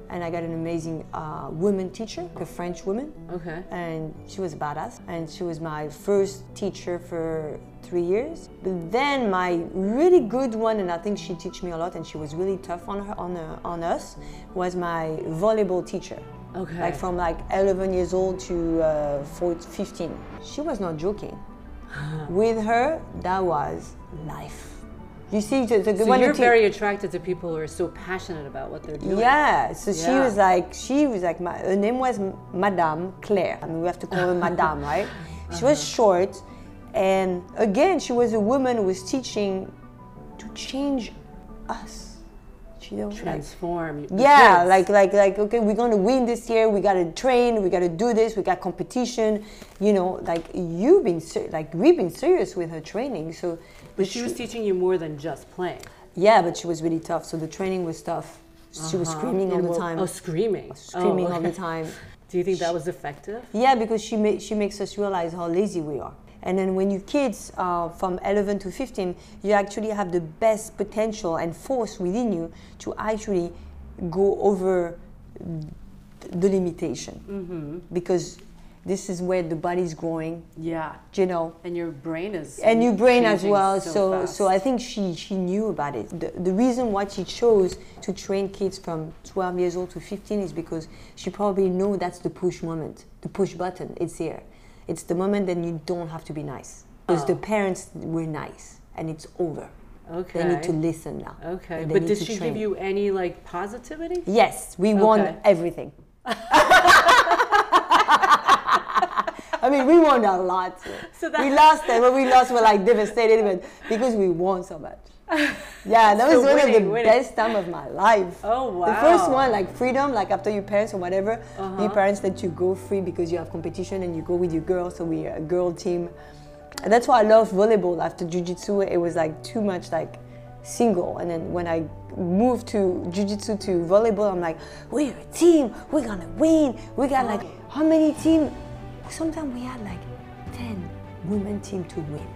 And I got an amazing uh, woman teacher, a French woman, Okay. and she was a badass. And she was my first teacher for three years. But then my really good one, and I think she teach me a lot, and she was really tough on her on uh, on us, was my volleyball teacher. Okay. Like from like 11 years old to uh, 14, 15. She was not joking. With her, that was life. You see, So when you're te- very attracted to people who are so passionate about what they're doing. yeah, so she was like, she was like, my, her name was Madame Claire. I mean, we have to call her Madame, right? She was Uh-huh. short, and again, she was a woman who was teaching to change us. You know, like, Transform. the yeah, like like like okay, we're gonna win this year. We gotta train. We gotta do this. We got competition. You know, like you've been ser- like we've been serious with her training. So, But she was teaching you more than just playing. yeah, but she was really tough. So the training was tough. She was Uh-huh. screaming all the what- time. Oh, screaming. screaming Oh, all the time. Do you think that was effective? Yeah, because she ma- she makes us realize how lazy we are. And then when you kids uh, from 11 to 15, you actually have the best potential and force within you to actually go over the limitation. Because this is where the body's growing, Yeah. you know, And your brain is. and your brain as well. So, So, so I think she she knew about it. The, the reason why she chose to train kids from 12 years old to 15 is because she probably knew that's the push moment, the push button. It's here. It's the moment that you don't have to be nice because the Oh. parents were nice and it's over. Okay. They need to listen now. Okay. But did she train. give you any like positivity? Yes, we won Okay. everything. I mean, we won a lot. So that- we lost, and when we lost, we're like devastated, but because we won so much. Yeah, that was So one of the winning. best time of my life. Oh, wow! The first one, like freedom, like after your parents or whatever, Uh-huh. your parents let you go free because you have competition and you go with your girls. So we're a girl team. And that's why I love volleyball. After jiu-jitsu, it was like too much like single. And then when I moved to jiu-jitsu to volleyball, I'm like, we're a team. We're gonna win. We got like how many team? Sometimes we had like 10 women team to win.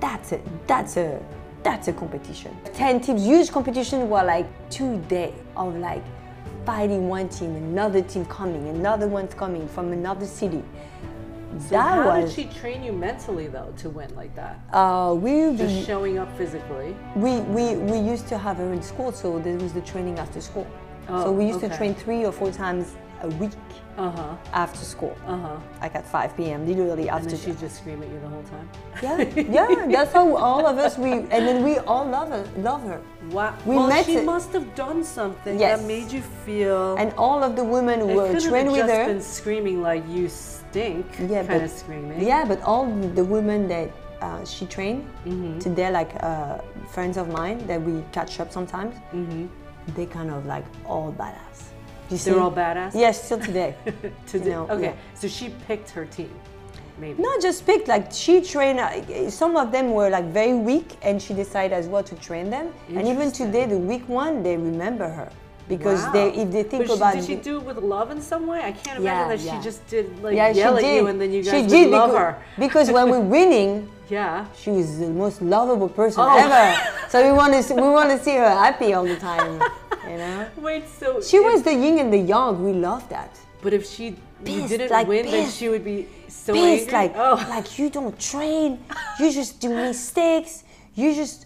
That's a that's a that's a competition. 10 teams, huge competition were like two days of like fighting one team, another team coming, another one's coming from another city. So that how was did she train you mentally though to win like that? uh, we Just showing up physically. we, we we used to have her in school, so there was the training after school. Oh, so we used to train three or four times a week Uh huh. after school, Uh huh. like at 5 p.m. Literally And after. then she just scream at you the whole time. yeah, yeah. That's how all of us we and then we all love her, love her. Wow. We well, met she it- must have done something Yes. that made you feel. And all of the women who were trained with just her. been screaming like you stink. Yeah, kind but- of screaming. Yeah, but all the women that uh, she trained, Mm-hmm. today, like uh, friends of mine that we catch up sometimes, they kind of like all badass. You see? They're all badass. Yes, still today. Today. know, okay. yeah. So she picked her team. Maybe. Not just picked, like she trained, uh, some of them were like very weak and she decided as well to train them. And even today, the weak one, they remember her. Because Wow. they, if they think about. But she- about did she do it with love in some way? I can't imagine Yeah, that yeah. she just did like yeah, yell at you and then you guys she did love because, her. because when we're winning, Yeah. she was the most lovable person Oh. ever. So we want to see, we want to see her happy all the time, you know. Wait, so She if- was the yin and the yang. We love that. But if she Pissed, didn't like win, then she would be so Pissed, angry. like oh. like you don't train, you just do mistakes, you just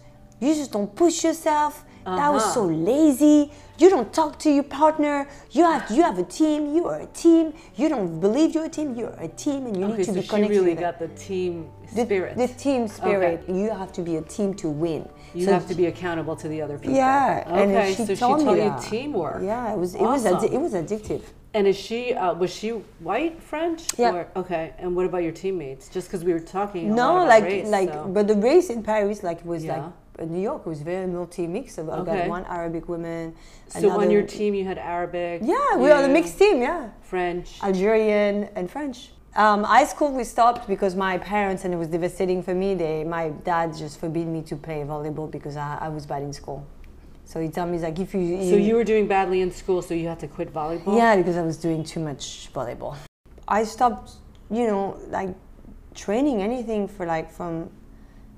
you just don't push yourself. That was Uh-huh. so lazy. You don't talk to your partner. You have you have a team. You are a team. You don't believe you're a team. You're a team, and you okay, need to so be she connected. really with it. got the team the, spirit. the team spirit. You have to be a team to win. you So have to be accountable to the other people. Yeah, Okay, and she so told she taught you teamwork. Yeah, it was it was Awesome. addi- it was addictive. And is she uh, was she white French? Yeah. Or, okay. And what about your teammates? Just because we were talking. No, like race, like, so- but the race in Paris like was Yeah. like uh, New York was very multi-mix. So I Okay. got one Arabic woman. So another, on your team, you had Arabic. Yeah, we are the mixed team. Yeah, French. Algerian and French. Um, high school we stopped because my parents and it was devastating for me. They, my dad just forbid me to play volleyball because I, I was bad in school. So he told me like if you, So you were doing badly in school, so you had to quit volleyball. Yeah, because I was doing too much volleyball. I stopped, you know, like training anything for like from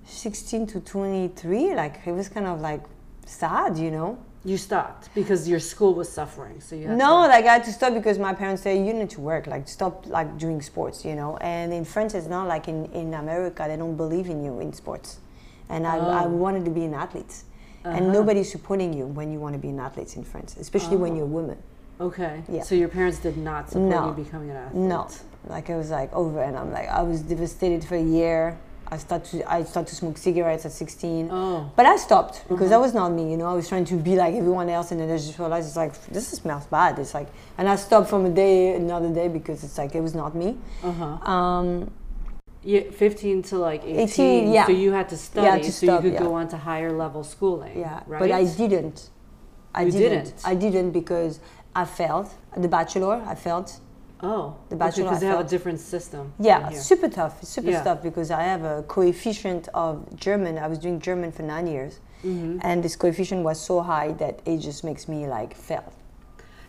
16 to 23. Like it was kind of like sad, you know. You stopped because your school was suffering. So you No, like I had to stop because my parents say you need to work, like stop like doing sports, you know. And in France, it's not like in, in America, they don't believe in you in sports. And I, I Oh. wanted to be an athlete. Uh-huh. And nobody's supporting you when you want to be an athlete in France, especially when Oh. you're a woman. Okay. Yeah. So your parents did not support No. you becoming an athlete. No, like it was like over, and I'm like I was devastated for a year. I started to I started to smoke cigarettes at 16, Oh. but I stopped because that was not me. You know, I was trying to be like everyone else, and then I just realized it's like this smells bad. It's like, and I stopped from a day another day because it's like it was not me. Uh huh. Um, Yeah, 15 to like 18. 18, yeah. So you had to study, Yeah, to so stop, you could yeah. go on to higher level schooling. yeah, Right. but I didn't. I You didn't. didn't? I didn't because I failed the bachelor. I failed. Oh. The bachelor Because they have a different system. Yeah, super tough. It's super Yeah. tough because I have a coefficient of German. I was doing German for nine years, Mm-hmm. and this coefficient was so high that it just makes me like fail.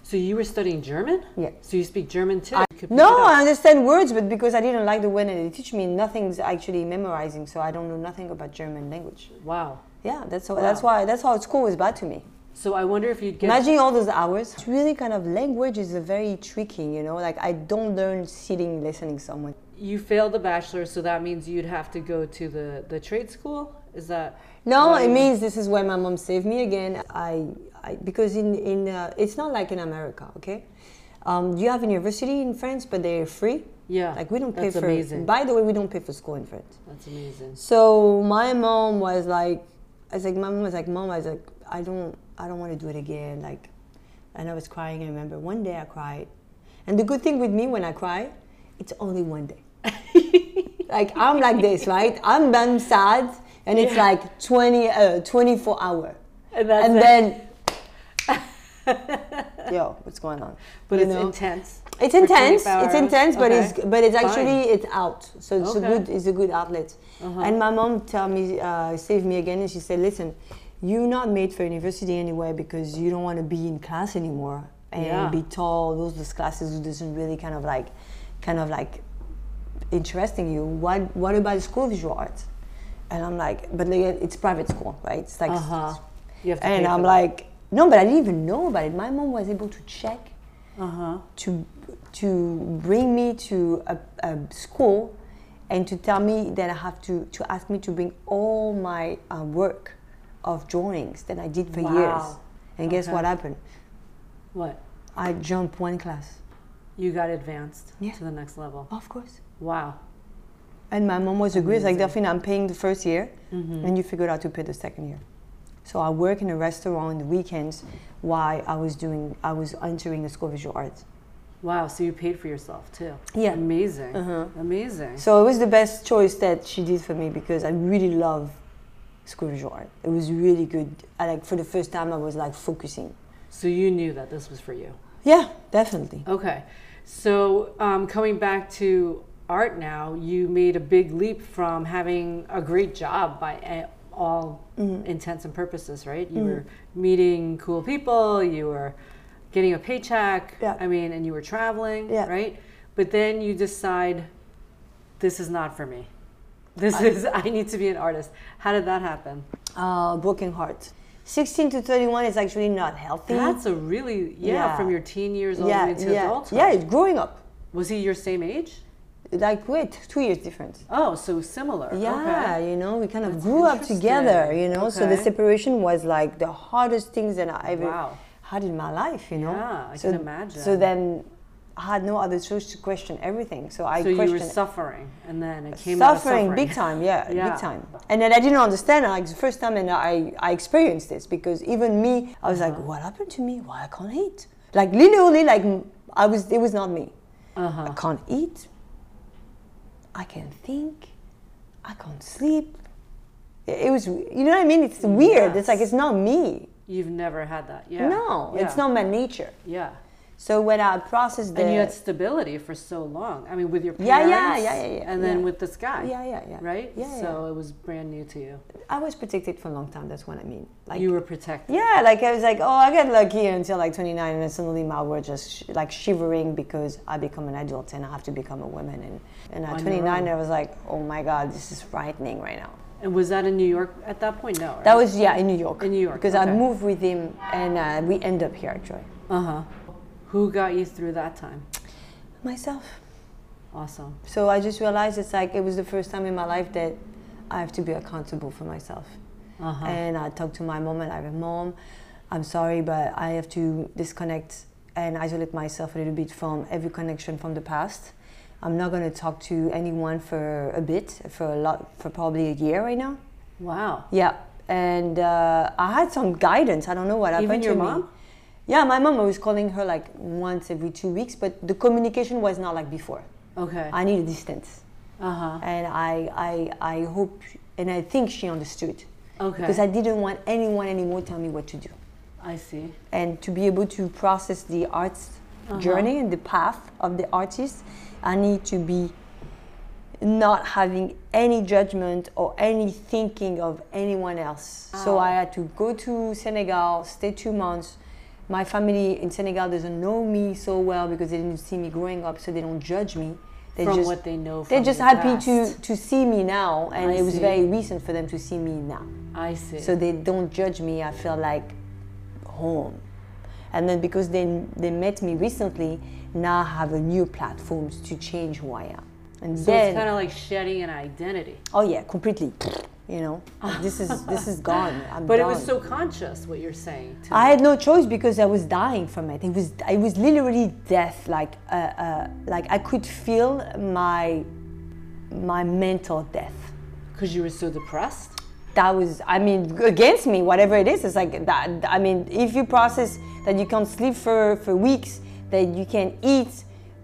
So you were studying German? Yeah. So you speak German too? Pick No. I understand words, but because I didn't like the way that they teach me, nothing's actually memorizing, so I don't know nothing about German language. Wow. Yeah, that's how, Wow. that's why that's how school was bad to me. So I wonder if you'd get. Imagine all those hours. It's really kind of language is a very tricky, you know. Like I don't learn sitting listening someone. You failed the bachelor, so that means you'd have to go to the, the trade school? Is that. No, it you- means this is where my mom saved me again. I, I because in in uh, it's not like in America, okay. Um, you have a university in France, but they're free. Yeah. Like we don't pay that's for. amazing. By the way, we don't pay for school in France. That's amazing. So my mom was like, I was like, my mom was like, mom, I was like, I don't, I don't want to do it again. Like, and I was crying. I remember one day I cried, and the good thing with me when I cry, it's only one day. like I'm like this, right? I'm I'm sad, and it's Yeah. like 20, uh, 24 hour, And, that's and then. Yo, what's going on? But You it's know? intense. It's intense. It's intense, but Okay. it's but it's Fine. actually it's out. So it's a good it's a good outlet. Uh-huh. And my mom tell me uh, saved me again, and she said, "Listen, you're not made for university anyway because you don't want to be in class anymore and Yeah. be taught those those classes who doesn't really kind of like kind of like interesting you. What what about the school of visual arts?" And I'm like, "But like, it's private school, right? It's like." Uh huh. You have to And I'm like, no, but I didn't even know about it. My mom was able to check Uh huh. to to bring me to a, a school and to tell me that I have to to ask me to bring all my uh, work of drawings that I did for years. Wow. And guess Okay. what happened? What? I jumped one class. You got advanced Yeah. to the next level. Of course. Wow. And my mom was agreed, like. Delphine, I'm paying the first year, Mm-hmm. and you figured out to pay the second year. So I work in a restaurant on the weekends while I was doing, I was entering the school of visual arts. Wow. So you paid for yourself too. Yeah. Amazing. Uh-huh. Amazing. So it was the best choice that she did for me because I really love school art. It was really good. I like for the first time I was like focusing. So you knew that this was for you. Yeah, definitely. Okay. So um, coming back to art now, you made a big leap from having a great job by all Mm-hmm. intents and purposes, right? You were meeting cool people, you were getting a paycheck, Yeah. I mean, and you were traveling, Yeah. right? But then you decide, this is not for me. This is, I need to be an artist. How did that happen? Uh, broken heart. 16 to 31 is actually not healthy. That's a really, yeah, Yeah. from your teen years all yeah, the way to yeah, adulthood. yeah. Growing up. Was he your same age? Like wait, two years difference. Oh, so similar. Yeah, Okay. you know, we kind of That's grew up together, you know. So the separation was like the hardest things that I ever Wow. had in my life, you know. Yeah, I so, can imagine. So then I had no other choice to question everything. So I So you were questioned suffering, and then it came suffering, out of big time, yeah, Yeah. big time. And then I didn't understand. Like the first time, and I I experienced this because even me, I was Uh-huh. like, what happened to me? Why I can't eat? Like literally, like I was. It was not me. Uh-huh. I can't eat. I can't think. I can't sleep. It it was, you know what I mean? It's weird. It's like it's not me. You've never had that. Yeah. No, it's not my nature. Yeah. So when I processed the, And you had stability for so long. I mean, with your parents. yeah, yeah, yeah, yeah, yeah And then yeah. with this guy. yeah, yeah, yeah, Right. Yeah, So yeah. it was brand new to you. I was protected for a long time. That's what I mean. Like you were protected. Yeah, like I was like, oh, I got lucky until like 29, and then suddenly my world just sh- like shivering because I become an adult and I have to become a woman. And, and at On 29. I was like, oh my God, this is frightening right now. And was that in New York at that point? No. Right? That was, yeah, in New York. In New York, Because I moved with him and uh, we end up here actually. Uh huh. Who got you through that time? Myself. Awesome. So I just realized it's like it was the first time in my life that I have to be accountable for myself. Uh huh. And I talked to my mom and I went, Mom, I'm sorry, but I have to disconnect and isolate myself a little bit from every connection from the past. I'm not going to talk to anyone for a bit, for a lot, for probably a year right now. Wow. Yeah. And uh, I had some guidance. I don't know what happened Even your to me. Yeah, my mom, I was calling her like once every two weeks, but the communication was not like before. Okay. I needed distance. Uh huh. And I, I, I hope, and I think she understood. Okay. Because I didn't want anyone anymore tell me what to do. I see. And to be able to process the arts Uh-huh. journey and the path of the artist, I need to be not having any judgment or any thinking of anyone else. So I had to go to Senegal, stay two months. My family in Senegal doesn't know me so well because they didn't see me growing up, so they don't judge me. They From just what they know. they're just the happy past. to to see me now, and I it was see. very recent for them to see me now. I see. So they don't judge me. I feel like home. And then because they they met me recently, now I have a new platforms to change who I am. And so then it's kind of like shedding an identity. oh yeah, completely. You know, this is this is gone. I'm But it was so conscious what you're saying. To I had no choice because I was dying from it. It was it was literally death. Like uh, uh, like I could feel my my mental death. because you were so depressed. that was i mean against me whatever it is it's like that i mean if you process that you can't sleep for for weeks that you can't eat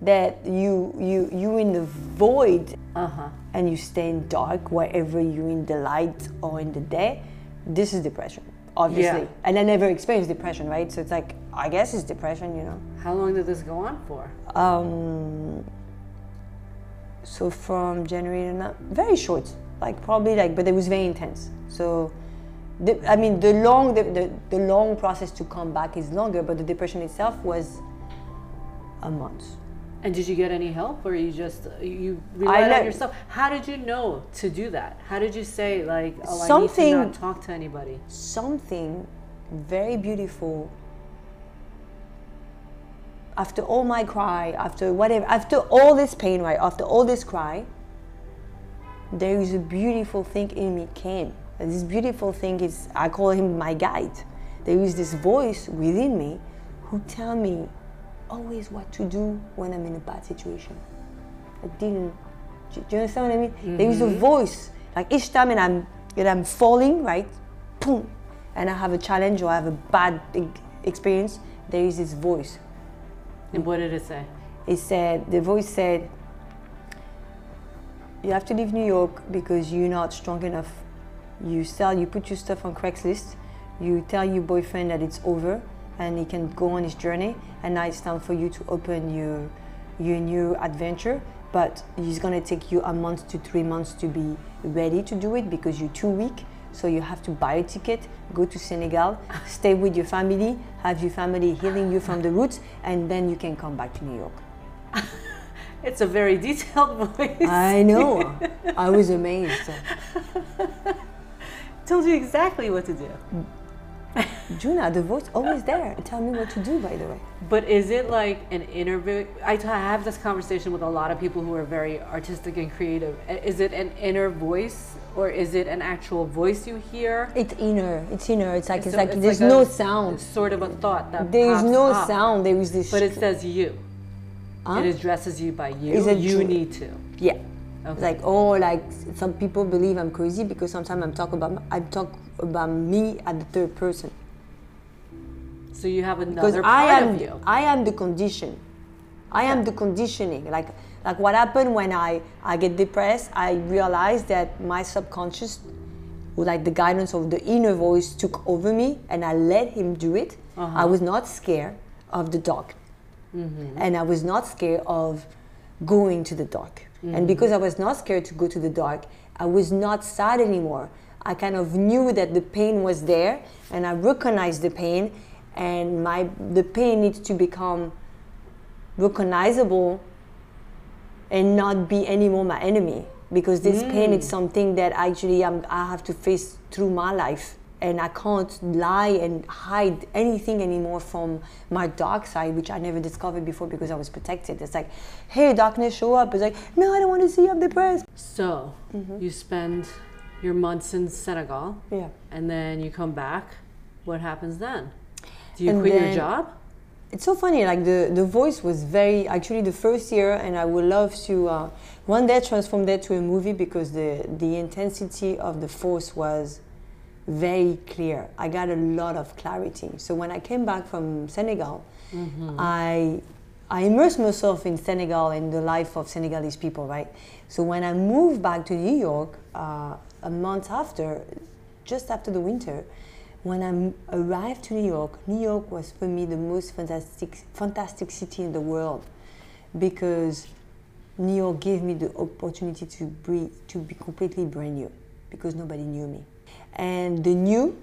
that you you you in the void Uh huh. and you stay in dark wherever you're in the light or in the day this is depression obviously Yeah. and i never experienced depression right so it's like i guess it's depression you know How long did this go on for? um so from january to now very short like probably like but it was very intense so the, i mean the long the, the, the long process to come back is longer but the depression itself was a month And did you get any help, or you just you relied on yourself? How did you know to do that? How did you say like, oh, I Something- need to not talk to anybody? something very beautiful after all my cry after whatever after all this pain right after all this cry there is a beautiful thing in me came and this beautiful thing is i call him my guide there is this voice within me who tell me always what to do when I'm in a bad situation. I didn't. Do you understand what I mean? There is a mm-hmm. voice. Like each time and I'm that I'm falling, right? Boom, and I have a challenge or I have a bad experience. There is this voice. And what did it say? It said the voice said, "You have to leave New York because you're not strong enough. You sell, you put your stuff on Craigslist. You tell your boyfriend that it's over, and he can go on his journey. And now it's time for you to open your your new adventure. But it's gonna take you a month to three months to be ready to do it because you're too weak. So you have to buy a ticket, go to Senegal, stay with your family, have your family healing you from the roots, and then you can come back to New York. It's a very detailed voice. I know. I was amazed. told you exactly what to do. Mm. Juna, the voice always there. Tell me what to do, by the way. But is it like an interview? I have this conversation with a lot of people who are very artistic and creative. Is it an inner voice or is it an actual voice you hear? It's inner. It's inner. It's like it's, So like it's there's like no a- sound. It's sort of a thought that There is no up, sound. There is this. But it says you. Huh? It addresses you by you. Is it you true? need to. Yeah. Okay. Like oh, like some people believe I'm crazy because sometimes I'm talk about I talk about me at the third person So you have because another I part am of you. I am the condition. I am the conditioning. Like like what happened when I I get depressed. I realize that my subconscious, like the guidance of the inner voice, took over me, and I let him do it. Uh-huh. I was not scared of the dark, Mm-hmm. and I was not scared of going to the dark. Mm-hmm. And because I was not scared to go to the dark, I was not sad anymore. I kind of knew that the pain was there, and I recognized the pain, and my the pain needs to become recognizable and not be anymore my enemy because this pain is something that actually I'm, I have to face through my life and I can't lie and hide anything anymore from my dark side which I never discovered before because I was protected it's like hey darkness show up it's like no I don't want to see you I'm depressed So Mm-hmm. you spend your months in Senegal yeah and then you come back. What happens then? Do you And quit your job? it's so funny like the, the voice was very actually the first year and i would love to uh, one day transform that to a movie because the the intensity of the force was very clear. I got a lot of clarity. So when i came back from senegal i i immersed myself in senegal and the life of senegalese people right? So when i moved back to new york uh, a month after just after the winter when I m- arrived to New York, New York was for me the most fantastic, fantastic city in the world because New York gave me the opportunity to breathe, to be completely brand new because nobody knew me. And the new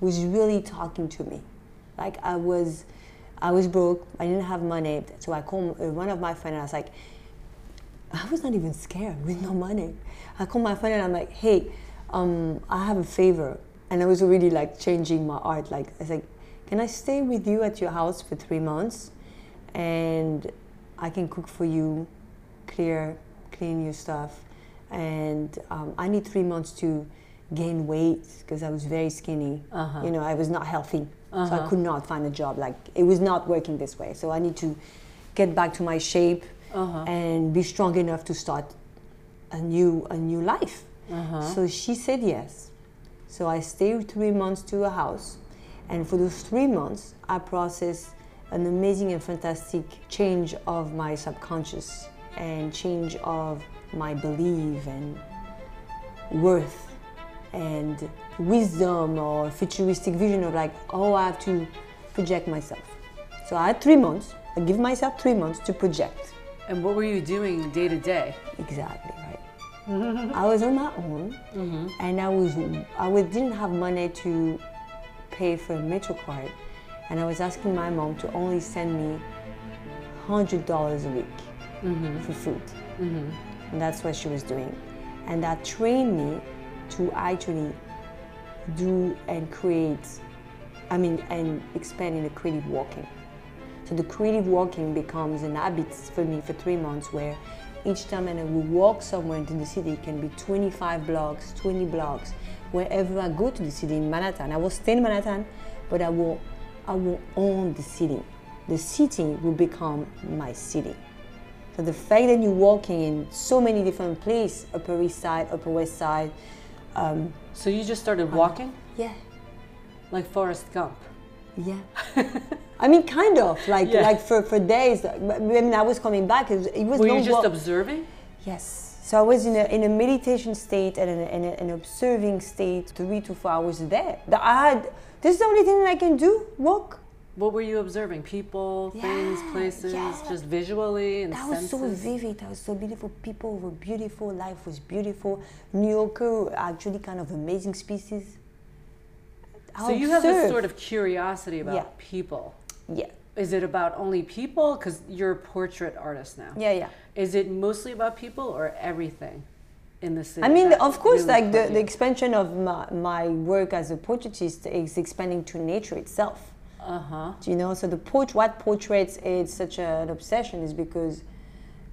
was really talking to me. Like I was, I was broke, I didn't have money. So I called uh, one of my friends and I was like, I was not even scared with no money. I called my friend and I'm like, hey, um, I have a favor. And I was already like changing my art. Like, I was like, can I stay with you at your house for three months? And I can cook for you, clear, clean your stuff. And um, I need three months to gain weight because I was very skinny. Uh-huh. You know, I was not healthy. So I Uh-huh. could not find a job. Like, it was not working this way. So I need to get back to my shape Uh-huh. and be strong enough to start a new a new life. Uh-huh. So she said yes. So I stayed three months to a house, and for those three months, I processed an amazing and fantastic change of my subconscious and change of my belief and worth and wisdom or futuristic vision of like, oh, I have to project myself. So I had three months. I give myself three months to project. And what were you doing day to day? Exactly right. I was on my own, mm-hmm. and I was I was, didn't have money to pay for a metro card, and I was asking my mom to only send me hundred dollars a week mm-hmm. for food, mm-hmm. and that's what she was doing, and that trained me to actually do and create, I mean, and expand in the creative walking. So the creative walking becomes an habit for me for three months where each time I will walk somewhere into the city, it can be 25 blocks, 20 blocks, wherever I go to the city in Manhattan. I will stay in Manhattan, but I will, I will own the city. the city will become my city. So the fact that you're walking in so many different places, Upper East Side, Upper West Side, um, So you just started walking yeah, like Forrest Gump. yeah. I mean, kind of like Yeah. like for, for days. When I was coming back, it was, it was Were no you just observing? Yes. So I was in a, in a meditation state and in a, in a, an observing state, three to four hours there. That I had. This is the only thing that I can do. Walk. What were you observing? People, things, Yeah, places, yeah. just visually and That was so vivid. That was so beautiful. People were beautiful. Life was beautiful. New Yorker actually kind of amazing species. So you have this sort of curiosity about Yeah. people. yeah, Is it about only people? Because you're a portrait artist now. yeah, yeah. Is it mostly about people or everything in the city? I mean, of course, really like the, the expansion of my, my work as a portraitist is expanding to nature itself. Uh-huh. you know? So the port what portraits is such an obsession is because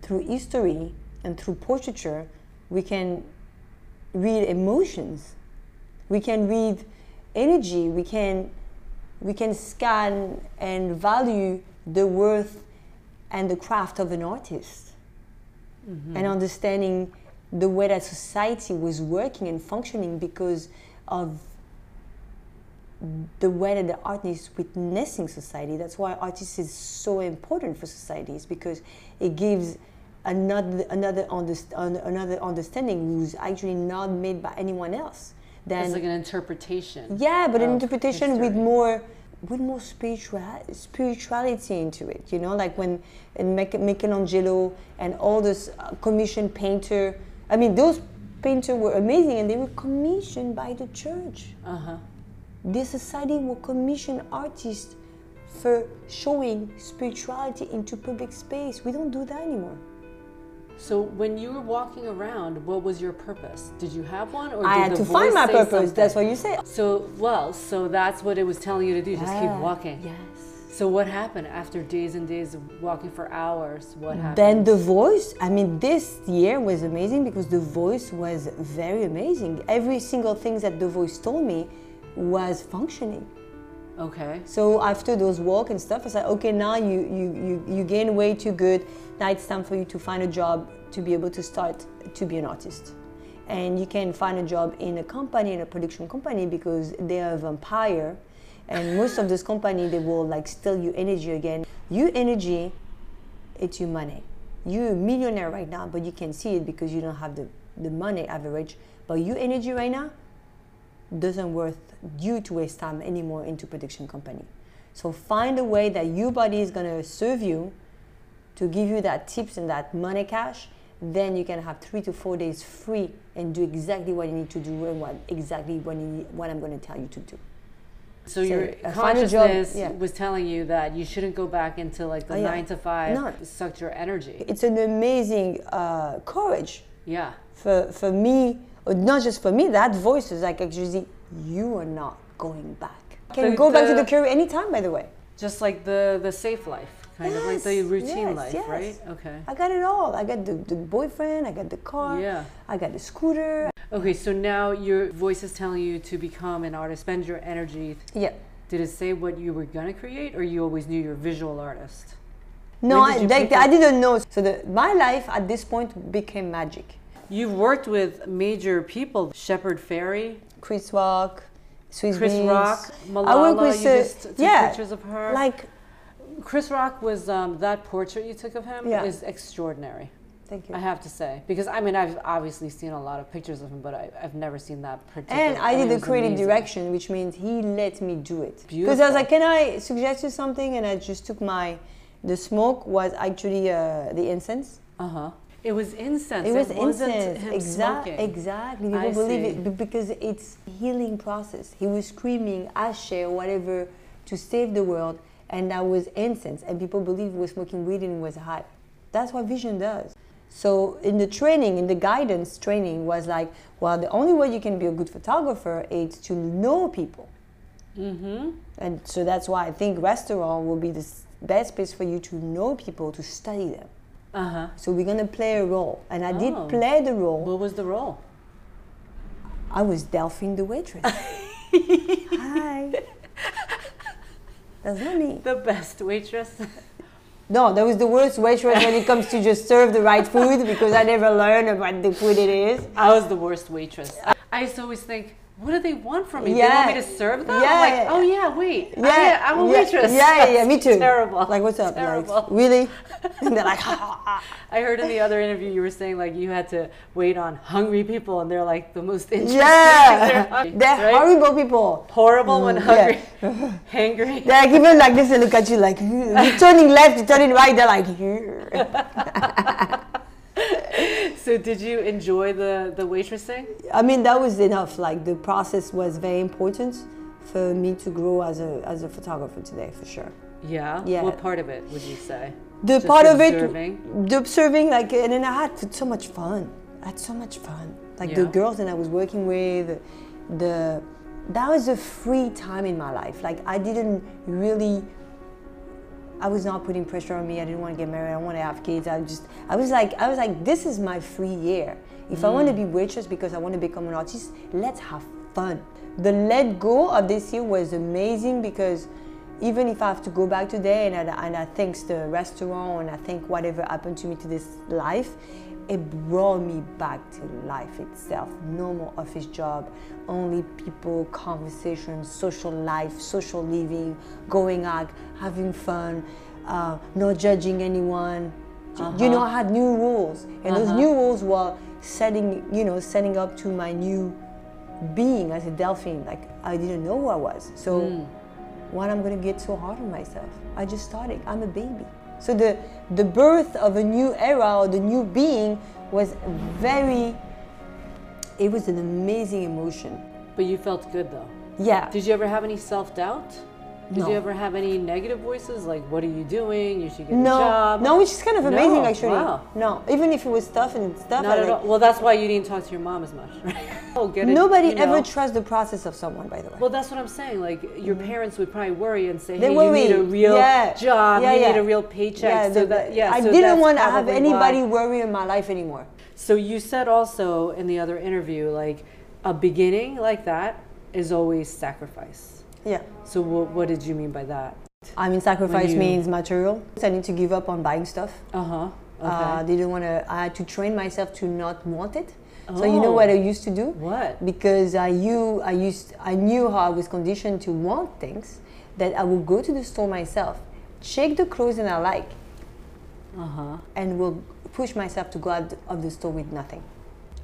through history and through portraiture we can read emotions. We can read energy. We can we can scan and value the worth and the craft of an artist. And understanding the way that society was working and functioning because of the way that the artist is witnessing society. That's why artists is so important for societies because it gives another another underst- another understanding who's actually not made by anyone else. Then It's like an interpretation. yeah, but an interpretation with more with more spiritual spirituality into it. You know, like when Mich- Michelangelo and all those uh, commissioned painter. I mean, those painters were amazing, and they were commissioned by the church. Uh-huh. This society will commission artists for showing spirituality into public space. We don't do that anymore. So when you were walking around, what was your purpose? Did you have one, or I did had the to find my purpose. That's what you say. So well, so that's what it was telling you to do. Just keep ah, walking. Yes. So what happened after days and days of walking for hours? What happened? Then the voice, I mean, this year was amazing because the voice was very amazing. Every single thing that the voice told me was functioning. okay. So after those walk and stuff, I said, okay, now you, you, you, you gain way too good. Now it's time for you to find a job to be able to start to be an artist. And you can find a job in a company, in a production company, because they are a vampire. And most of those companies, they will like steal your energy again. Your energy, it's your money. You're a millionaire right now, but you can see it because you don't have the, the money average. But your energy right now, doesn't worth you to waste time anymore into production company. So find a way that your body is gonna serve you to give you that tips and that money cash. Then you can have three to four days free and do exactly what you need to do and what exactly what, need, what I'm gonna tell you to do. So, your uh, a job, consciousness yeah. was telling you that you shouldn't go back into like the Oh, yeah. nine to five. No. Sucked your energy. It's an amazing uh, courage Yeah. for, for me, not just for me, that voice is like actually, you are not going back. Can The- go back to the- career anytime, by the way. Just like the the safe life, kind of like the routine yes, life, yes. right? Okay. I got it all. I got the, the boyfriend, I got the car, Yeah. I got the scooter. Okay, so now your voice is telling you to become an artist, spend your energy. Yeah. Did it say what you were gonna create, or you always knew you're a visual artist? No, I, like, I didn't know. So the, my life at this point became magic. You've worked with major people, Shepard Fairey, Chris Rock, Swizz Chris Beatz. Rock, Malala. I work with you uh, just took yeah, pictures of her. like Chris Rock was um, that portrait you took of him Yeah. is extraordinary. thank you. I have to say because I mean I've obviously seen a lot of pictures of him, but I, I've never seen that particular. and I mean, did the creative amazing. direction, which means he let me do it. Because I was like, "Can I suggest you something?" And I just took my. The smoke was actually uh, the incense. Uh huh. It was incense. It was wasn't incense. Exactly. Exactly. I People believe see. it because it's healing process. He was screaming ashe or whatever to save the world, and that was incense. And people believe he was smoking weed and it was hot. That's what vision does. So in the training, in the guidance training, was like, well, the only way you can be a good photographer is to know people. Mm-hmm. And so that's why I think restaurant will be the best place for you to know people, to study them. Uh huh. So we're gonna play a role, and I Oh. did play the role. What was the role? I was Delphine the waitress. Hi. That's not me. The best waitress. No, that was the worst waitress when it comes to just serve the right food because I never learned about the food it is. I was the worst waitress. I used to always think, what do they want from me? They want me to serve them? Yeah. Like, oh yeah, wait. Yeah, Yeah, I'm a yeah, waitress. Yeah, yeah, yeah, me too. Terrible. Like, what's up? Terrible. Like, really? And they're like, ha, ha, ha. I heard in the other interview you were saying like you had to wait on hungry people and they're like the most interesting. yeah, They're, hungry, they're right? horrible people. Horrible when mm, hungry. hungry, hangry. They're like even like this. and look at you like you're turning left, you're turning right. They're like. So did you enjoy the the waitressing? I mean, that was enough. Like the process was very important for me to grow as a as a photographer today, for sure. Yeah. Yeah. What part of it would you say? The Just part of it, observing? the observing, like, and then I had so much fun. I had so much fun. Like the girls that I was working with, the that was a free time in my life. Like I didn't really. I was not putting pressure on me. I didn't want to get married. I want to have kids. I just, I was like, I was like, this is my free year. If I want to be mm. waitress because I want to become an artist, let's have fun. The let go of this year was amazing because even if I have to go back today and I, and I thanks the restaurant and I think whatever happened to me to this life, it brought me back to life itself. No more office job, only people, conversations, social life, social living, going out, having fun, uh, not judging anyone. You uh-huh. know, I had new rules, and those uh-huh. new rules were setting, you know, setting up to my new being as a Delphine. Like I didn't know who I was, so hmm. why am I going to get so hard on myself? I just started. I'm a baby. So the the birth of a new era or the new being was very. It was an amazing emotion. But you felt good though. Yeah. Did you ever have any self doubt? Did No. you ever have any negative voices like, "What are you doing? You should get no, a job." no, which is kind of amazing No, actually. wow. No, even if it was tough and stuff. Not at all. Well, that's why you didn't talk to your mom as much, right? oh, get it. Nobody you know. ever trusts the process of someone, by the way. Well, that's what I'm saying. Like your parents would probably worry and say, Mm-hmm. They "Hey, worry. you need a real Yeah. job. Yeah, you yeah. need a real paycheck." so the- that yeah. I so didn't want to have anybody why. worry in my life anymore. So you said also in the other interview, like a beginning like that is always sacrifice. Yeah. So what, what did you mean by that? I mean, sacrifice you- means material. I need to give up on buying stuff. Uh huh. Okay. Uh, didn't want to. I had to train myself to not want it. So you know Oh. what I used to do? What? Because I knew I used I knew how I was conditioned to want things. That I would go to the store myself, check the clothes that I like, Uh huh. and will push myself to go out of the store with nothing.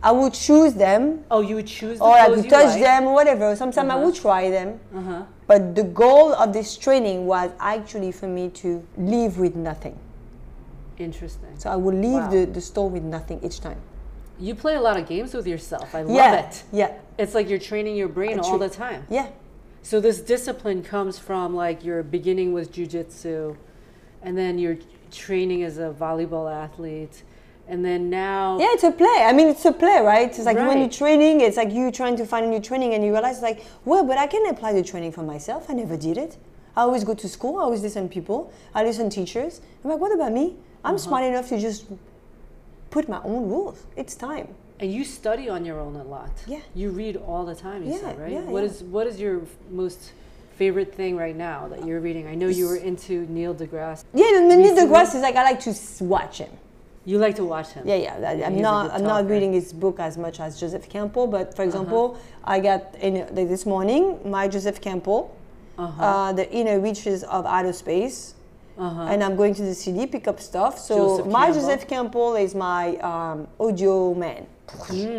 I would choose them, Oh, you would choose the or I would touch like? them, or whatever. Sometimes I Uh-huh. would try them. Uh huh. But the goal of this training was actually for me to leave with nothing. Interesting. So I would leave Wow. the, the store with nothing each time. You play a lot of games with yourself. I love yeah. it. Yeah. It's like you're training your brain I all the time. Yeah. So this discipline comes from like your beginning with jujitsu, and then you're training as a volleyball athlete, and then now Yeah, it's a play. I mean, it's a play, right? It's like when you're training, it's like you trying to find a new training and you realize, like, well, but I can apply the training for myself. I never did it. I always go to school, I always listen to people, I listen to teachers. I'm like, what about me? I'm Uh-huh. smart enough to just put my own rules. It's time. and you study on your own a lot. Yeah. You read all the time. You Yeah, said right. yeah, What yeah. is what is your most favorite thing right now that you're reading? I know you were into Neil deGrasse. Yeah, Neil deGrasse is like, I like to watch him. You like to watch him. Yeah, yeah. I- I'm not. I'm not reading his book as much as Joseph Campbell. But Uh-huh. for example, I got in like, this morning my Joseph Campbell, Uh-huh. uh, the inner reaches of outer space, Uh-huh. and I'm going to the CD pick up stuff. So Joseph my Campbell. Joseph Campbell is my um, audio man.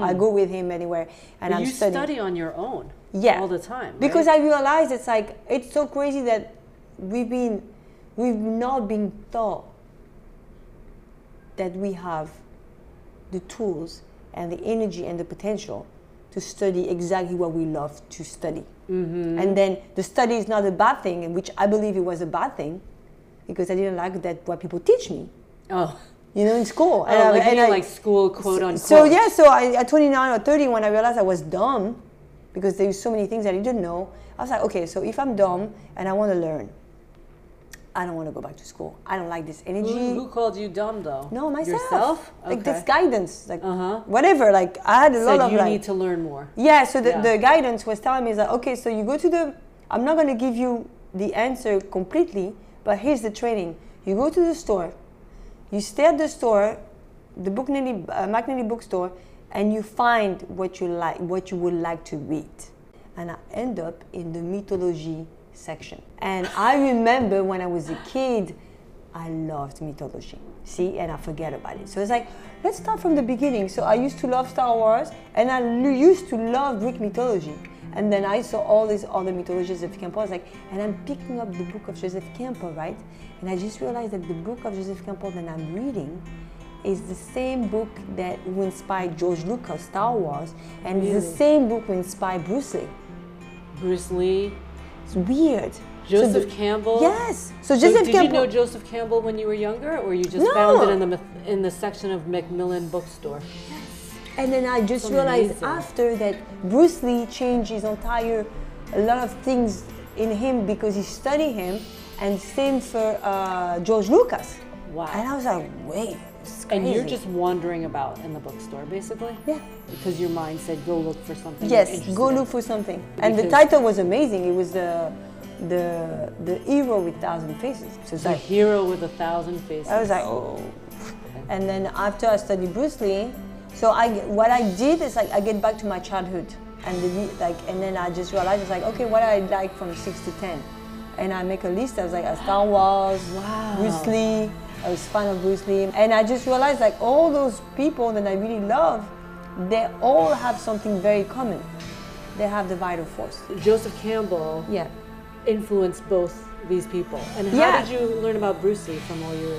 I go with him anywhere, and But I'm you studying. study on your own. Yeah. All the time. Because? I realize it's like it's so crazy that we've been we've not been taught that we have the tools and the energy and the potential to study exactly what we love to study. Mm-hmm. And then the study is not a bad thing, in which I believe it was a bad thing because I didn't like that what people teach me, oh. you know, in school. Oh, like, you and didn't like school quote unquote. so yeah, so I, at 29 or 30, when I realized I was dumb, because there was so many things that I didn't know, I was like, okay, so if I'm dumb and I want to learn, I don't want to go back to school. I don't like this energy. Who, who called you dumb though? no, myself. Yourself? Like this guidance, like Uh-huh. whatever. Like I had a lot Said of you like, need to learn more. yeah. So the, Yeah. the guidance was telling me is that okay, so you go to the. I'm not going to give you the answer completely, but here's the training. You go to the store, you stay at the store, the book Nelly, uh, McNally bookstore, and you find what you like, what you would like to read. And I end up in the mythology section. And I remember when I was a kid, I loved mythology. See, and I forget about it. So it's like, let's start from the beginning. So I used to love Star Wars, and I used to love Greek mythology. And then I saw all these other mythologies of Campbell. I was like, and I'm picking up the book of Joseph Campbell, right? And I just realized that the book of Joseph Campbell that I'm reading is the same book that inspired George Lucas, Star Wars, and it's the same book who inspired Bruce Lee. Bruce Lee, It's weird. So Joseph the- Campbell. Yes. So So Joseph did Campbell. you know Joseph Campbell when you were younger, or you just No. found it in the in the section of Macmillan Bookstore? Yes. And then I just That's realized amazing. after that Bruce Lee changed his entire, a lot of things in him because he studied him, and same for uh, George Lucas. Wow. And I was like, wait, it's crazy. And you're just wandering about in the bookstore, basically. yeah. Because your mind said, "Go look for something." Yes, go in." look for something. And the title was amazing. It was the the the hero with thousand faces. So The like hero with a thousand faces. I was like, oh. And then after I studied Bruce Lee, so I what I did is like I get back to my childhood, and the, like and then I just realized it's like okay, what I like from six to ten, and I make a list. I was like, Star Wars, Wow. Bruce Lee. I was fan of Bruce Lee, and I just realized like all those people that I really love, they all have something very common. They have the vital force. Joseph Campbell Yeah. influenced both these people. And how Yeah. did you learn about Bruce Lee from all your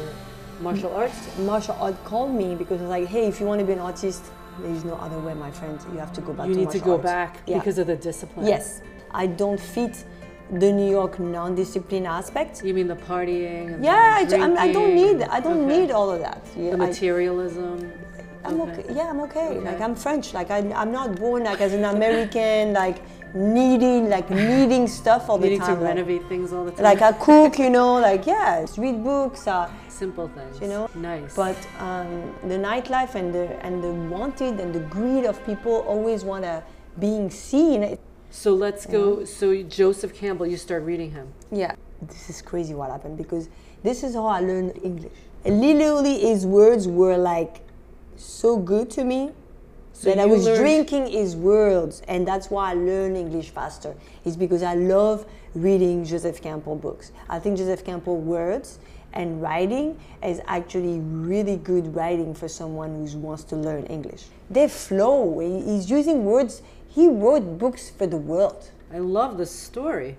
martial arts? martial art called me because it's like, hey, if you want to be an artist, there is no other way, my friend. You have to go back You to need to go back Yeah. because of the discipline. Yes, I don't fit the New York non-discipline aspect. You mean the partying? and Yeah, I, the d- I'm- I don't need I don't Okay. need all of that. Yeah, the I- materialism. I'm okay. Yeah, I'm okay. Okay. Like I'm French. Like I, I'm not born like as an American, like needing like needing stuff all the time. Needing to like- renovate things all the time. Like I cook, you know, like yeah, read books. Uh, simple things. you know Nice. but um, the nightlife and the and the wanted and the greed of people always want to being seen so let's go. So Joseph Campbell, you start reading him. yeah this is crazy what happened because this is how i learned english and literally his words were like so good to me So that I was learned- drinking his words, and that's why I learn English faster. Is because I love reading Joseph Campbell books. I think Joseph Campbell words and writing is actually really good writing for someone who wants to learn English. They flow. He- He's using words. He wrote books for the world. I love this story.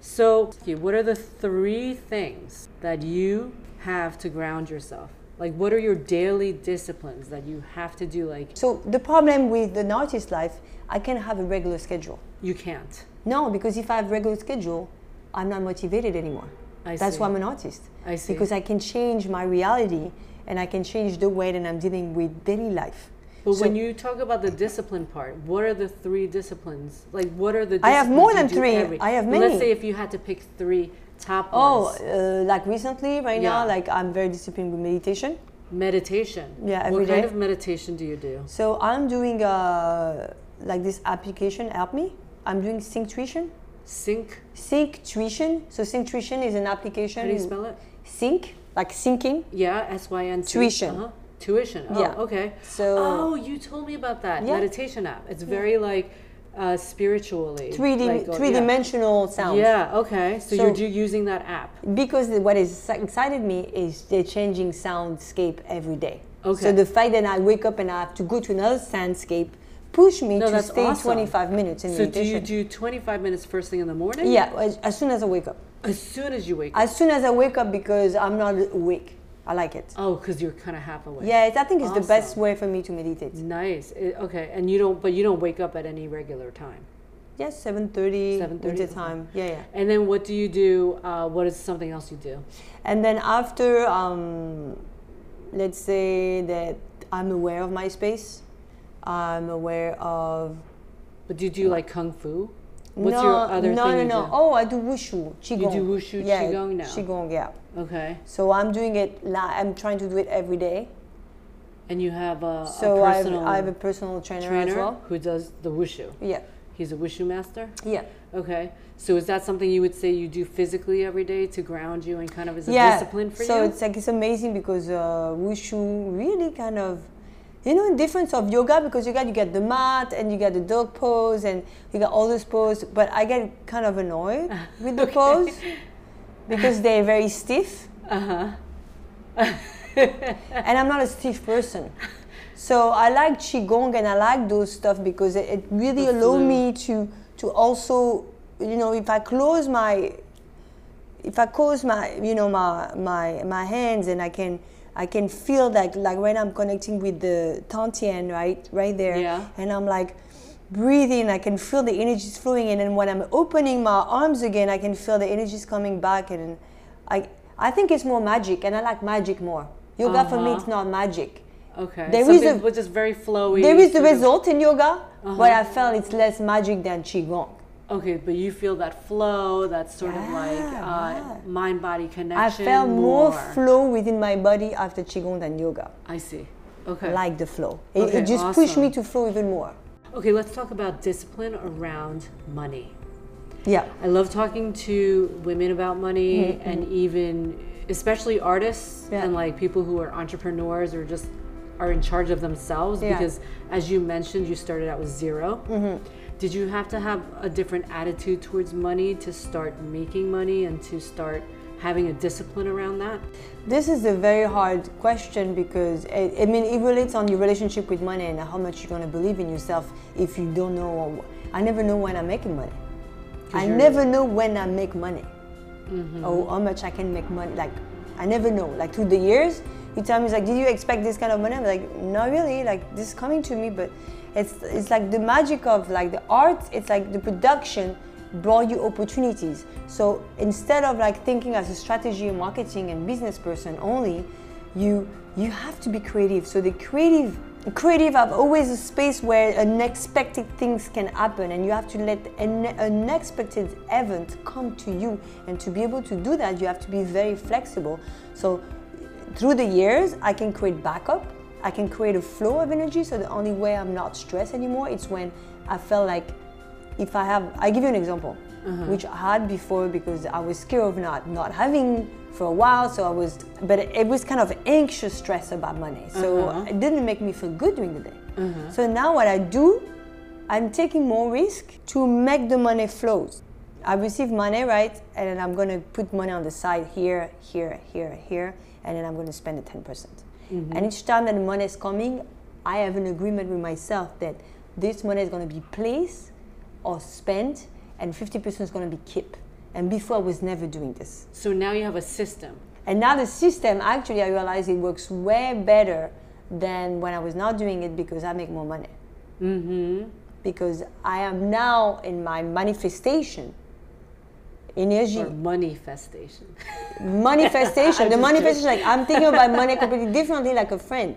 So, what are the three things that you have to ground yourself? Like, what are your daily disciplines that you have to do? Like, So the problem with an artist's life, I can't have a regular schedule. you can't. No, because if I have regular schedule, I'm not motivated anymore. I That's see. why I'm an artist. I see. Because I can change my reality and I can change the way that I'm dealing with daily life. But So- when you talk about the discipline part, what are the three disciplines? Like, what are the? I have more than three. every- I have But Let's say if you had to pick three top Oh, ones. uh, like recently, right Yeah. now, like I'm very disciplined with meditation. meditation. Yeah, What every kind of meditation do you do? So I'm doing uh, like this application help me. I'm doing Synctuition. Sync. Synctuition. So Synctuition is an application. How do you spell it? Sync, like syncing. Yeah, S Y N. Tuition. Uh-huh. Tuition. Oh, Yeah. okay. So- Oh, you told me about that Yeah. meditation app. It's very like uh, spiritually. Three D, like, three yeah. dimensional sound. Yeah. Okay. So, So- you're do using that app. Because what is excited me is they're changing soundscape every day. Okay. So the fact that I wake up and I have to go to another soundscape push me No, to stay awesome. 25 minutes in the So do you do 25 minutes first thing in the morning? yeah, as, as soon as I wake up. As soon as you wake up. As soon as I wake up because I'm not awake. I like it. Oh, because you're kind of half awake. Yeah, it's- I think it's the best way for me to meditate. Nice. It- okay, and you don't, but you don't wake up at any regular time. Yes, 7.30 7:30, winter okay. time. Yeah, yeah. And then what do you do? Uh, what is something else you do? And then after, um, let's say that I'm aware of my space. I'm aware of But do you do like kung fu? What's no, your other no, thing no, you no. Oh, I do wushu, qigong. do wushu, yeah, qigong now? Qigong, yeah. Okay. So I'm doing it. li- I'm trying to do it every day. And you have a, So a I have, personal I have a personal trainer, trainer as well. who does the wushu. Yeah. He's a wushu master. Yeah. Okay. So is that something you would say you do physically every day to ground you and kind of as a yeah. discipline for so you? So it's like it's amazing because uh, wushu really kind of you know the difference of yoga because yoga you get the mat and you get the dog pose and you got all those poses but i get kind of annoyed with the Okay. pose because they're very stiff uh-huh. and i'm not a stiff person so i like qigong and i like those stuff because it, it really allow me to to also you know if i close my if I close my, you know, my my my hands and I can I can feel like like when I'm connecting with the Tantien, right, right there, Yeah. and I'm like breathing. I can feel the energies flowing, and then when I'm opening my arms again, I can feel the energies coming back, and I I think it's more magic, and I like magic more. Yoga for me, Uh-huh. it's not magic. Okay. There Some is a- very flowy. There is the sort of- result in yoga, Uh-huh. but I felt it's less magic than qigong. Okay, but you feel that flow, that sort of like uh, yeah. mind-body connection. I felt more flow within my body after qigong than yoga. I see. Okay. like the flow. It, Okay, it just pushed me to flow even more. Okay, let's talk about discipline around money. Yeah. I love talking to women about money and even especially artists Mm-hmm, Yeah. and like people who are entrepreneurs or just are in charge of themselves Yeah. because as you mentioned you started out with 0 Mm-hmm. Did you have to have a different attitude towards money to start making money and to start having a discipline around that? This is a very hard question because it, I mean it relates on your relationship with money and how much you're gonna believe in yourself if you don't know. I never know when I'm making money. I never know when I make money Mm-hmm. or how much I can make money. Like I never know. Like through the years, you tell me it's like, did you expect this kind of money? I'm like, not really. Like this is coming to me, but it's it's like the magic of like the art. It's like the production brought you opportunities. So instead of like thinking as a strategy marketing and business person only, you you have to be creative. So the creative creative have always a space where unexpected things can happen and you have to let an unexpected event come to you and to be able to do that you have to be very flexible so through the years i can create backup I can create a flow of energy. So the only way I'm not stressed anymore is when I felt like if I have, I give you an example, mm-hmm. which I had before because I was scared of not not having for a while. So I was, but it, was kind of anxious stress about money. So mm-hmm. it didn't make me feel good during the day. Mm-hmm. So now what I do, I'm taking more risk to make the money flows. I receive money, right? And then I'm gonna put money on the side here, here, here, here, and then I'm gonna spend the 10%. Mm-hmm. And each time that the money is coming, I have an agreement with myself that this money is going to be placed or spent, and 50% is going to be kept. And before, I was never doing this. So now you have a system. And now the system, actually, I realize it works way better than when I was not doing it because I make more money. Mm-hmm. Because I am now in my manifestation energy, Or manifestation. manifestation. the manifestation, like I'm thinking about money completely differently, like a friend,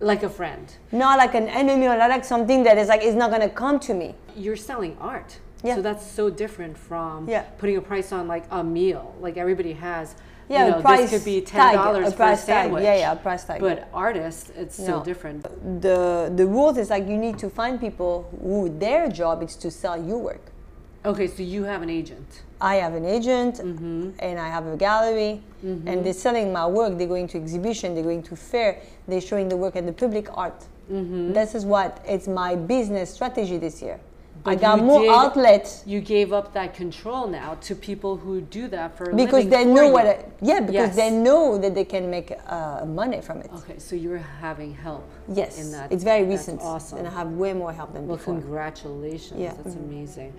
like a friend. not like an enemy or not like something that is like it's not going to come to me. You're selling art. Yeah. So that's so different from Yeah. putting a price on like a meal. Like everybody has. Yeah, you know, price this could be ten tag, dollars a for a price tag. sandwich. Yeah, yeah, a price tag. But artists, it's so different. the the rules is like you need to find people who their job is to sell your work. Okay, so you have an agent. I have an agent Mm-hmm. and I have a gallery and they're selling my work. They're going to exhibition. They're going to fair. They're showing the work at the public art. Mm-hmm. This is what it's my business strategy this year. I got more did- outlets You gave up that control now to people who do that for a because they for know you. what. I, yeah, because Yes. they know that they can make uh, money from it. Okay, so you're having help. Yes, in that. it's very recent, awesome. and I have way more help than Well, before. congratulations. Yeah. Mm-hmm. That's amazing.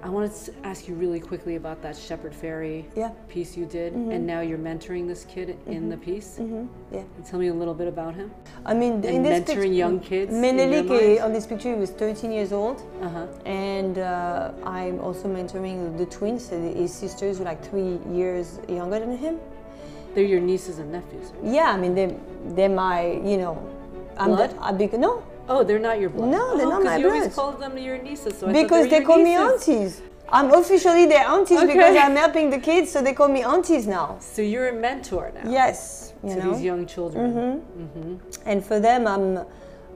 I wanted to ask you really quickly about that Shepard Fairey Yeah. piece you did, and now you're mentoring this kid in the piece. Mm-hmm. Yeah. Tell me a little bit about him. I mean, in And this mentoring pic- young kids Menelik, on this picture, he was 13 years old, Uh huh. and uh, I'm also mentoring the twins. His sisters were like three years younger than him. They're your nieces and nephews. Yeah, I mean, they they're my, you know, I'm Blood? the, I big, no, Oh, they're not your blood. No, they're oh, not my you always blood. called them your nieces. So because they your call me aunties. I'm officially their aunties Okay. because I'm helping the kids, so they call me aunties now. So you're a mentor now Yes, you to know. these young children. And for them, I'm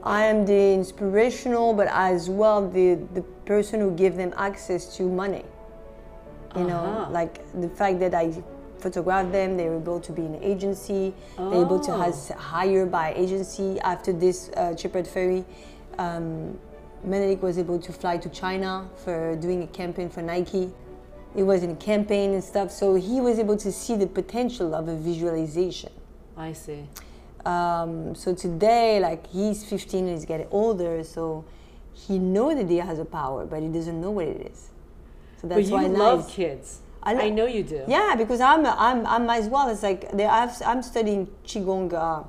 I am the inspirational, but as well the the person who give them access to money. You know, Uh-huh. like the fact that I photograph them, they're able to be in an agency, they're able to Oh. has hire by agency. After this uh, Shepard Fairey, um, Menelik was able to fly to China for doing a campaign for Nike. It was in a campaign and stuff, so he was able to see the potential of a visualization. I see. Um, so today, like he's 15 and he's getting older, so he knows that he has a power, but he doesn't know what it is. So that's But you why love now. kids. I I, know you do. Yeah, because I'm I'm I'm as well. It's like they, I've, I'm studying qigong, uh,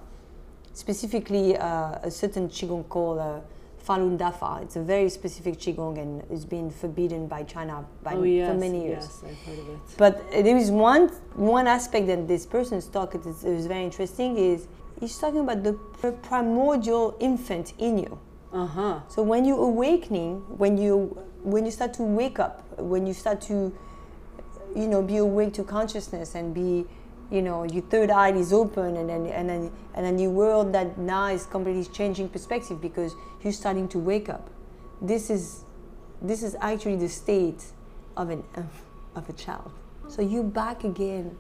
specifically uh, a certain qigong called uh, Falun Dafa. It's a very specific qigong and it's been forbidden by China by, Oh yes. for many years. Yes, I've heard of it. But there is one one aspect that this person's talk is, is very interesting is he's talking about the primordial infant in you. Uh huh. So when you're awakening, when you when you start to wake up, when you start to you know be awake to consciousness and be you know your third eye is open and then and then and then your world that now is completely changing perspective because you're starting to wake up. This is this is actually the state of an of a child. So you back again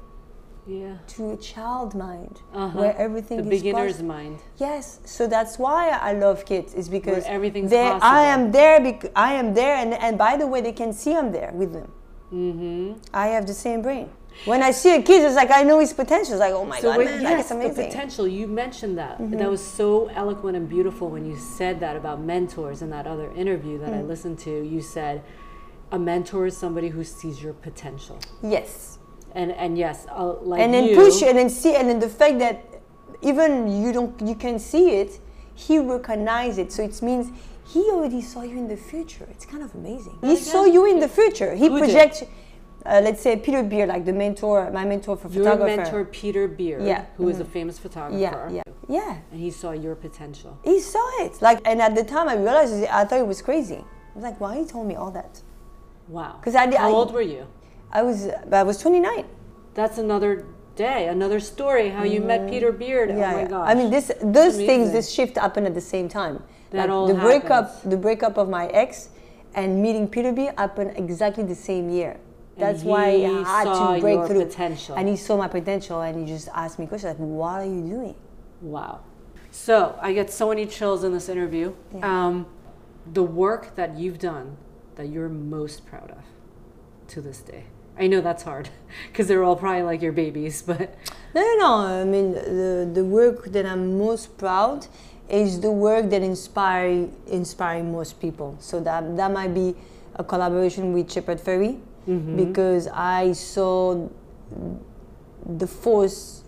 Yeah. to a child mind Uh-huh. where everything the is beginner's possible. mind. Yes, so that's why I love kids. Is because everything's they- I am there. Bec- I am there, and and by the way, they can see I'm there with them. Mm-hmm. I have the same brain. When I see a kid, it's like I know his potential. It's like, oh my So god, wait, man, like yes, it's amazing. Mm-hmm. potential. You mentioned that. That was so eloquent and beautiful when you said that about mentors in that other interview that I Mm. listened to. You said a mentor is somebody who sees your potential. Yes, And and yes, uh, like and then you, push and then see, and then the fact that even you don't, you can see it. He recognized it, so it means he already saw you in the future. It's kind of amazing. He saw you in the future. He projects. Uh, let's say Peter Beard, like the mentor, my mentor for photography. your photographer. mentor Peter Beard, Yeah, who is a mhm. famous photographer. Yeah, yeah, yeah. And he saw your potential. He saw it. Like, and at the time, I realized I thought it was crazy. I was like, why he told me all that? Wow. 'Cause I did- How I- old were you? I was, I was 29. That's another day, another story. How you met Peter Beard. Mm-hmm. Yeah, oh my yeah. gosh. I mean, this, those Amazing. things, this shift happened at the same time. That like all the breakup, the breakup of my ex, and meeting Peter B happened exactly the same year. That's why I had to break through. potential. And he saw my potential, and he just asked me questions like, "What are you doing?" Wow. So I get so many chills in this interview. Yeah. Um, the work that you've done that you're most proud of to this day. I know that's hard because they're all probably like your babies, but No, no, no. I mean, the, the work that I'm most proud is the work that inspire inspiring most people. So that that might be a collaboration with Shepard Fairey mm-hmm. because I saw the force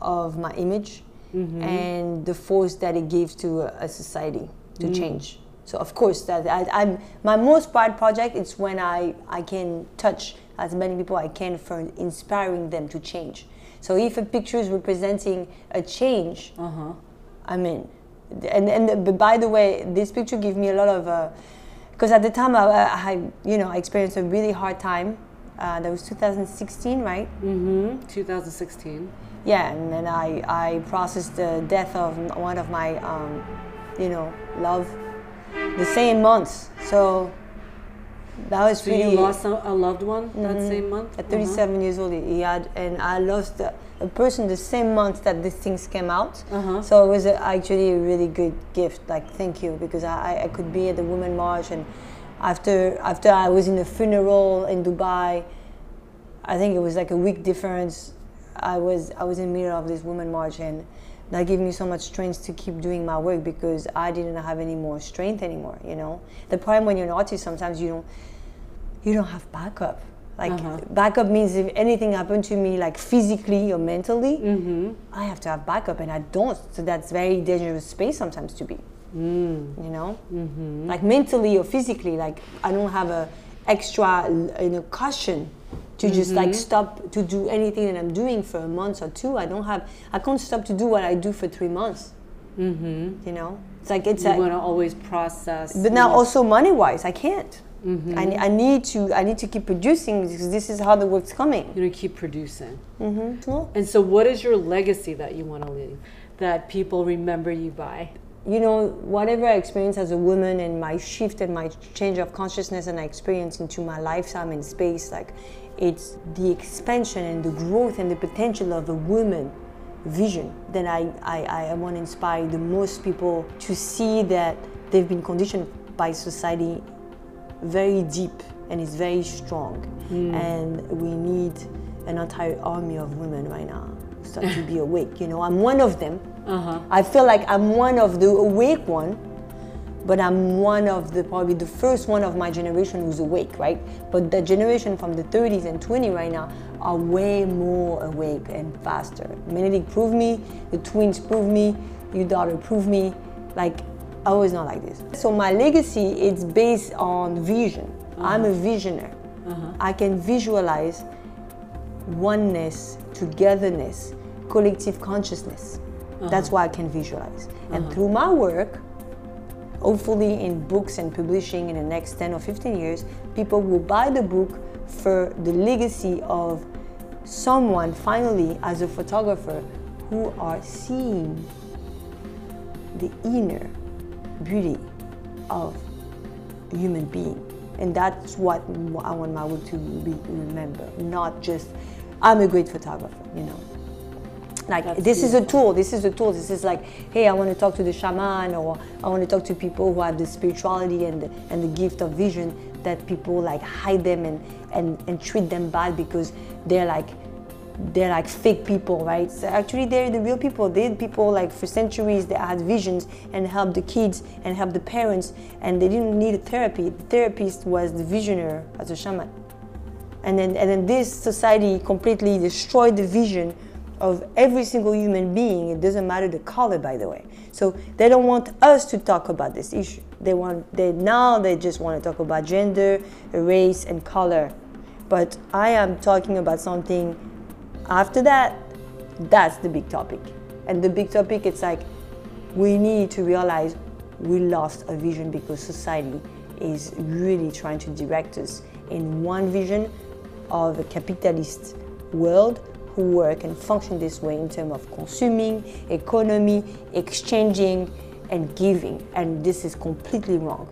of my image mm-hmm. and the force that it gives to a, society to mm. change. So of course that I, I'm my most proud project is when I, I can touch as many people I can for inspiring them to change. So if a picture is representing a change, uh-huh. I'm in. And and but by the way, this picture gave me a lot of because at the time I, I you know I experienced a really hard time. Uh, that was 2016, right? Mm-hmm. 2016. Yeah, and then I I processed the death of one of my um, you know love the same month. So that was So really you lost a, a loved one that same month? at Uh-huh. 37 years old. He had and I lost a person the same month that these things came out. Uh-huh. So it was a, actually a really good gift. Like thank you because I, I- could be at the Women March and after after I was in a funeral in Dubai, I think it was like a week difference. I was I was in the middle of this Women March and that gave me so much strength to keep doing my work because I didn't have any more strength anymore. You know, the problem when you're an artist, sometimes you don't you don't have backup. Like Uh-huh. backup means if anything happened to me, like physically or mentally, Mm-hmm. I have to have backup, and I don't. So that's very dangerous space sometimes to be. Mm. You know, Mm-hmm. like mentally or physically, like I don't have a extra you know caution to just like Mm-hmm. stop to do anything that I'm doing for a month or two. I don't have. I can't stop to do what I do for three months. Mm-hmm. You know, it's like it's You like. want to always process. But now also money wise, I can't. Mhm. I, I need to I need to keep producing because this is how the work's coming. you know, keep producing. Mm-hmm. And so, what is your legacy that you want to leave? That people remember you by? you know, whatever I experience as a woman and my shift and my change of consciousness and I experience into my lifetime in space, like it's the expansion and the growth and the potential of a woman vision that I, I, I want to inspire the most people to see that they've been conditioned by society very deep and it's very strong. Mm. And we need an entire army of women right now start to be awake. You know, I'm one of them. Uh-huh. I feel like I'm one of the awake one, but I'm one of the probably the first one of my generation who's awake, right? But the generation from the 30s and 20 right now are way more awake and faster. Menelik proved me, the twins proved me, your daughter proved me. Like I was not like this. So my legacy is based on vision. Uh-huh. I'm a visionary. Uh-huh. I can visualize oneness, togetherness, collective consciousness. Uh-huh. That's why I can visualize. Uh-huh. And through my work, hopefully in books and publishing in the next 10 or 15 years, people will buy the book for the legacy of someone finally as a photographer who are seeing the inner beauty of a human being. And that's what I want my work to be remember, not just I'm a great photographer, you know. Like That's this beautiful. is a tool. This is a tool. This is like, hey, I want to talk to the shaman, or I want to talk to people who have the spirituality and the, and the gift of vision that people like hide them and, and, and treat them bad because they're like they're like fake people, right? So actually, they're the real people. They're people like for centuries they had visions and helped the kids and helped the parents, and they didn't need a therapy. The therapist was the visionary as a shaman. And then, and then this society completely destroyed the vision of every single human being. It doesn't matter the color, by the way. So they don't want us to talk about this issue. They want they now they just want to talk about gender, race, and color. But I am talking about something after that. That's the big topic. And the big topic, it's like we need to realize we lost a vision because society is really trying to direct us in one vision of a capitalist world who work and function this way in terms of consuming, economy, exchanging, and giving. And this is completely wrong.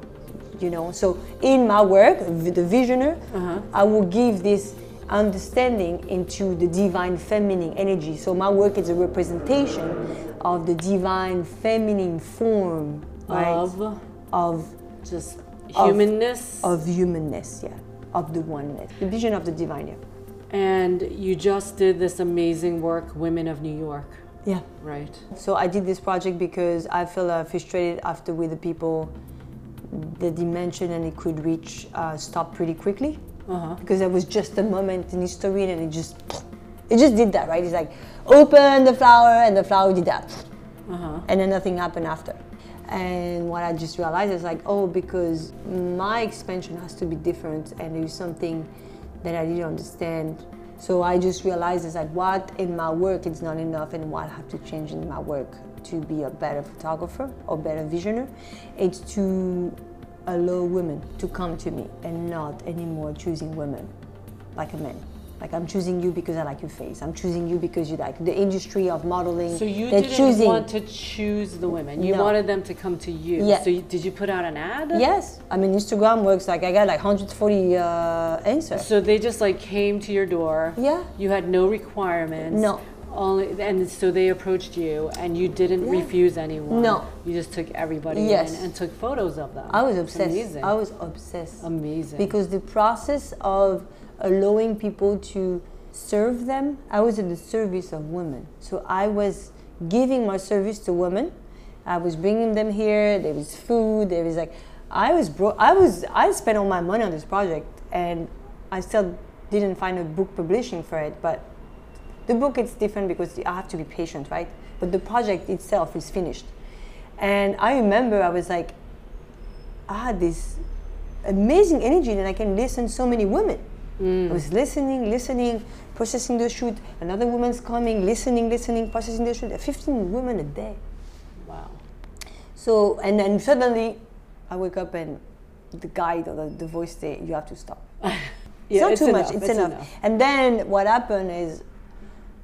You know, so in my work, the visioner, uh-huh. I will give this understanding into the divine feminine energy. So my work is a representation of the divine feminine form right? of of just humanness of, of humanness, yeah, of the oneness, the vision of the divine. Yeah. And you just did this amazing work, Women of New York. Yeah. Right. So I did this project because I feel uh, frustrated after with the people, the dimension and it could reach uh, stop pretty quickly. Uh-huh. Because there was just a moment in history and it just, it just did that, right? It's like, open the flower and the flower did that. Uh-huh. And then nothing happened after. And what I just realized is like, oh, because my expansion has to be different and there's something that I didn't understand. So I just realized is that what in my work is not enough and what I have to change in my work to be a better photographer or better visioner. It's to allow women to come to me and not anymore choosing women like a man. Like I'm choosing you because I like your face. I'm choosing you because you like the industry of modeling. So you didn't choosing. want to choose the women. You no. wanted them to come to you. Yeah. So you, did you put out an ad? Yes. I mean Instagram works like I got like 140 uh, answers. So they just like came to your door. Yeah. You had no requirements. No. Only and so they approached you and you didn't yeah. refuse anyone. No. You just took everybody yes. in and took photos of them. I was obsessed. Amazing. I was obsessed. Amazing. Because the process of allowing people to serve them. I was in the service of women. So I was giving my service to women. I was bringing them here. There was food. There was like, I was bro. I was. I spent all my money on this project, and I still didn't find a book publishing for it. But the book it's different because I have to be patient, right? But the project itself is finished, and I remember I was like, I had this amazing energy, that I can listen so many women Mm. I was listening, listening, processing the shoot. Another woman's coming, listening, listening, processing the shoot. 15 women a day. Wow. So, and then suddenly I wake up and the guide or the, the voice say, you have to stop. yeah, it's not it's too enough, much, it's, it's enough. enough. And then what happened is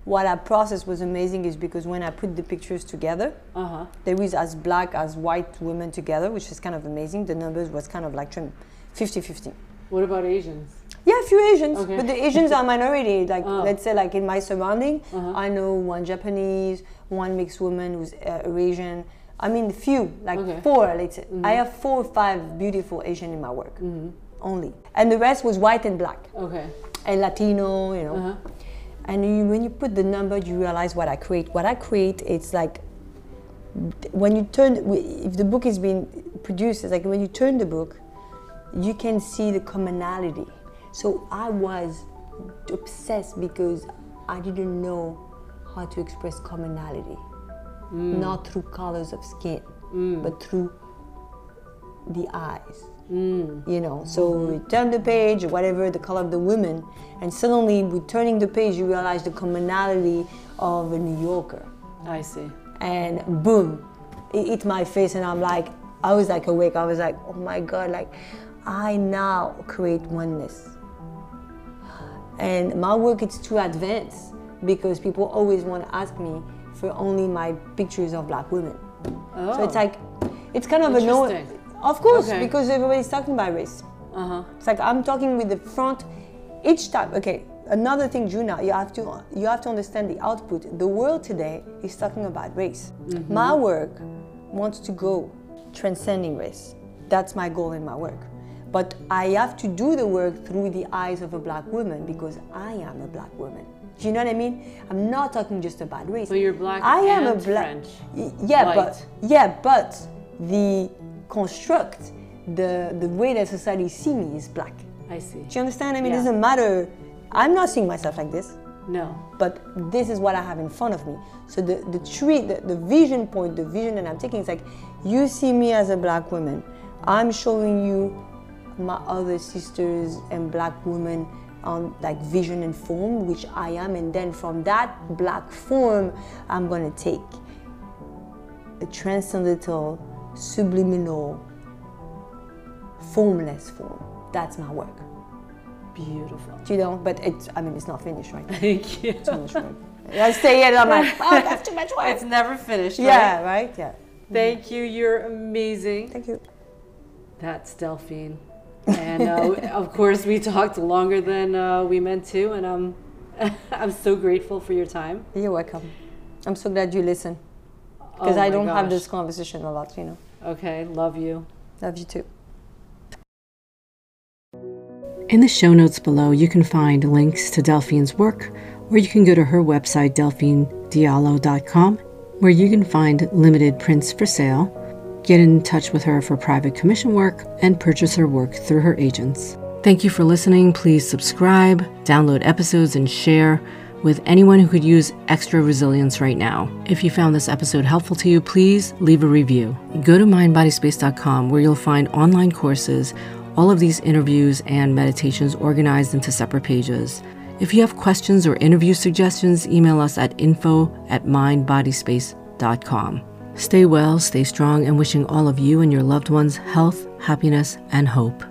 what I processed was amazing is because when I put the pictures together, Uh huh. there is as black as white women together, which is kind of amazing. The numbers was kind of like 50 50. What about Asians? Yeah, a few Asians, Okay. but the Asians are minority. Like Oh. let's say, like in my surrounding, Uh-huh. I know one Japanese, one mixed woman who's uh, Eurasian. I mean, a few, like Okay. four. Let's say I have four or five beautiful Asian in my work Mm-hmm. only, and the rest was white and black Okay. and Latino. You know, Uh-huh. And you, when you put the number, you realize what I create. What I create, it's like when you turn. If the book is being produced, it's like when you turn the book, you can see the commonality. So I was obsessed because I didn't know how to express commonality, mm. not through colors of skin, mm. but through the eyes. Mm. You know, so we turn the page, whatever the color of the woman, and suddenly with turning the page, you realize the commonality of a New Yorker I see. and boom, it hit my face, and I'm like, I was like awake. I was like, oh my god, like I now create oneness. And my work is too advanced because people always want to ask me for only my pictures of black women. Oh. So it's oh. like, it's kind of a no. Interesting. Of course, Okay. because everybody's talking about race. Uh huh. It's like I'm talking with the front each time. Okay, another thing, Juna, you have to you have to understand the output. The world today is talking about race. My work wants to go transcending race. That's my goal in my work. But I have to do the work through the eyes of a black woman because I am a black woman. Do you know what I mean? I'm not talking just about race. So you're black I am and a black. French. Yeah, White. but yeah, but the construct, the the way that society see me is black. I see. Do you understand? I mean, Yeah. it doesn't matter. I'm not seeing myself like this, No. but this is what I have in front of me. So the the tree, the, the vision point, the vision that I'm taking is like, you see me as a black woman. I'm showing you my other sisters and black women on like vision and form, which I am, and then from that black form, I'm gonna take a transcendental, subliminal, formless form. That's my work. Beautiful. Do you know? But it's, I mean, it's not finished right now. Thank you. Too much work. I stay here and I'm like, oh, that's too much work. It's never finished. yeah, right? right? Yeah. Thank you. You're amazing. Thank you. That's Delphine. And uh, of course, we talked longer than uh, we meant to, and I'm I'm so grateful for your time. You're welcome. I'm so glad you listen because Oh I don't have this conversation a lot, you know. Okay, love you. Love you too. In the show notes below, you can find links to Delphine's work, or you can go to her website, delphinediallo.com, where you can find limited prints for sale, get in touch with her for private commission work, and purchase her work through her agents. Thank you for listening. Please subscribe, download episodes, and share with anyone who could use extra resilience right now. If you found this episode helpful to you, please leave a review. Go to mindbodyspace.com where you'll find online courses, all of these interviews and meditations organized into separate pages. If you have questions or interview suggestions, email us at info at mindbodyspace.com. Stay well, stay strong, and wishing all of you and your loved ones health, happiness, and hope.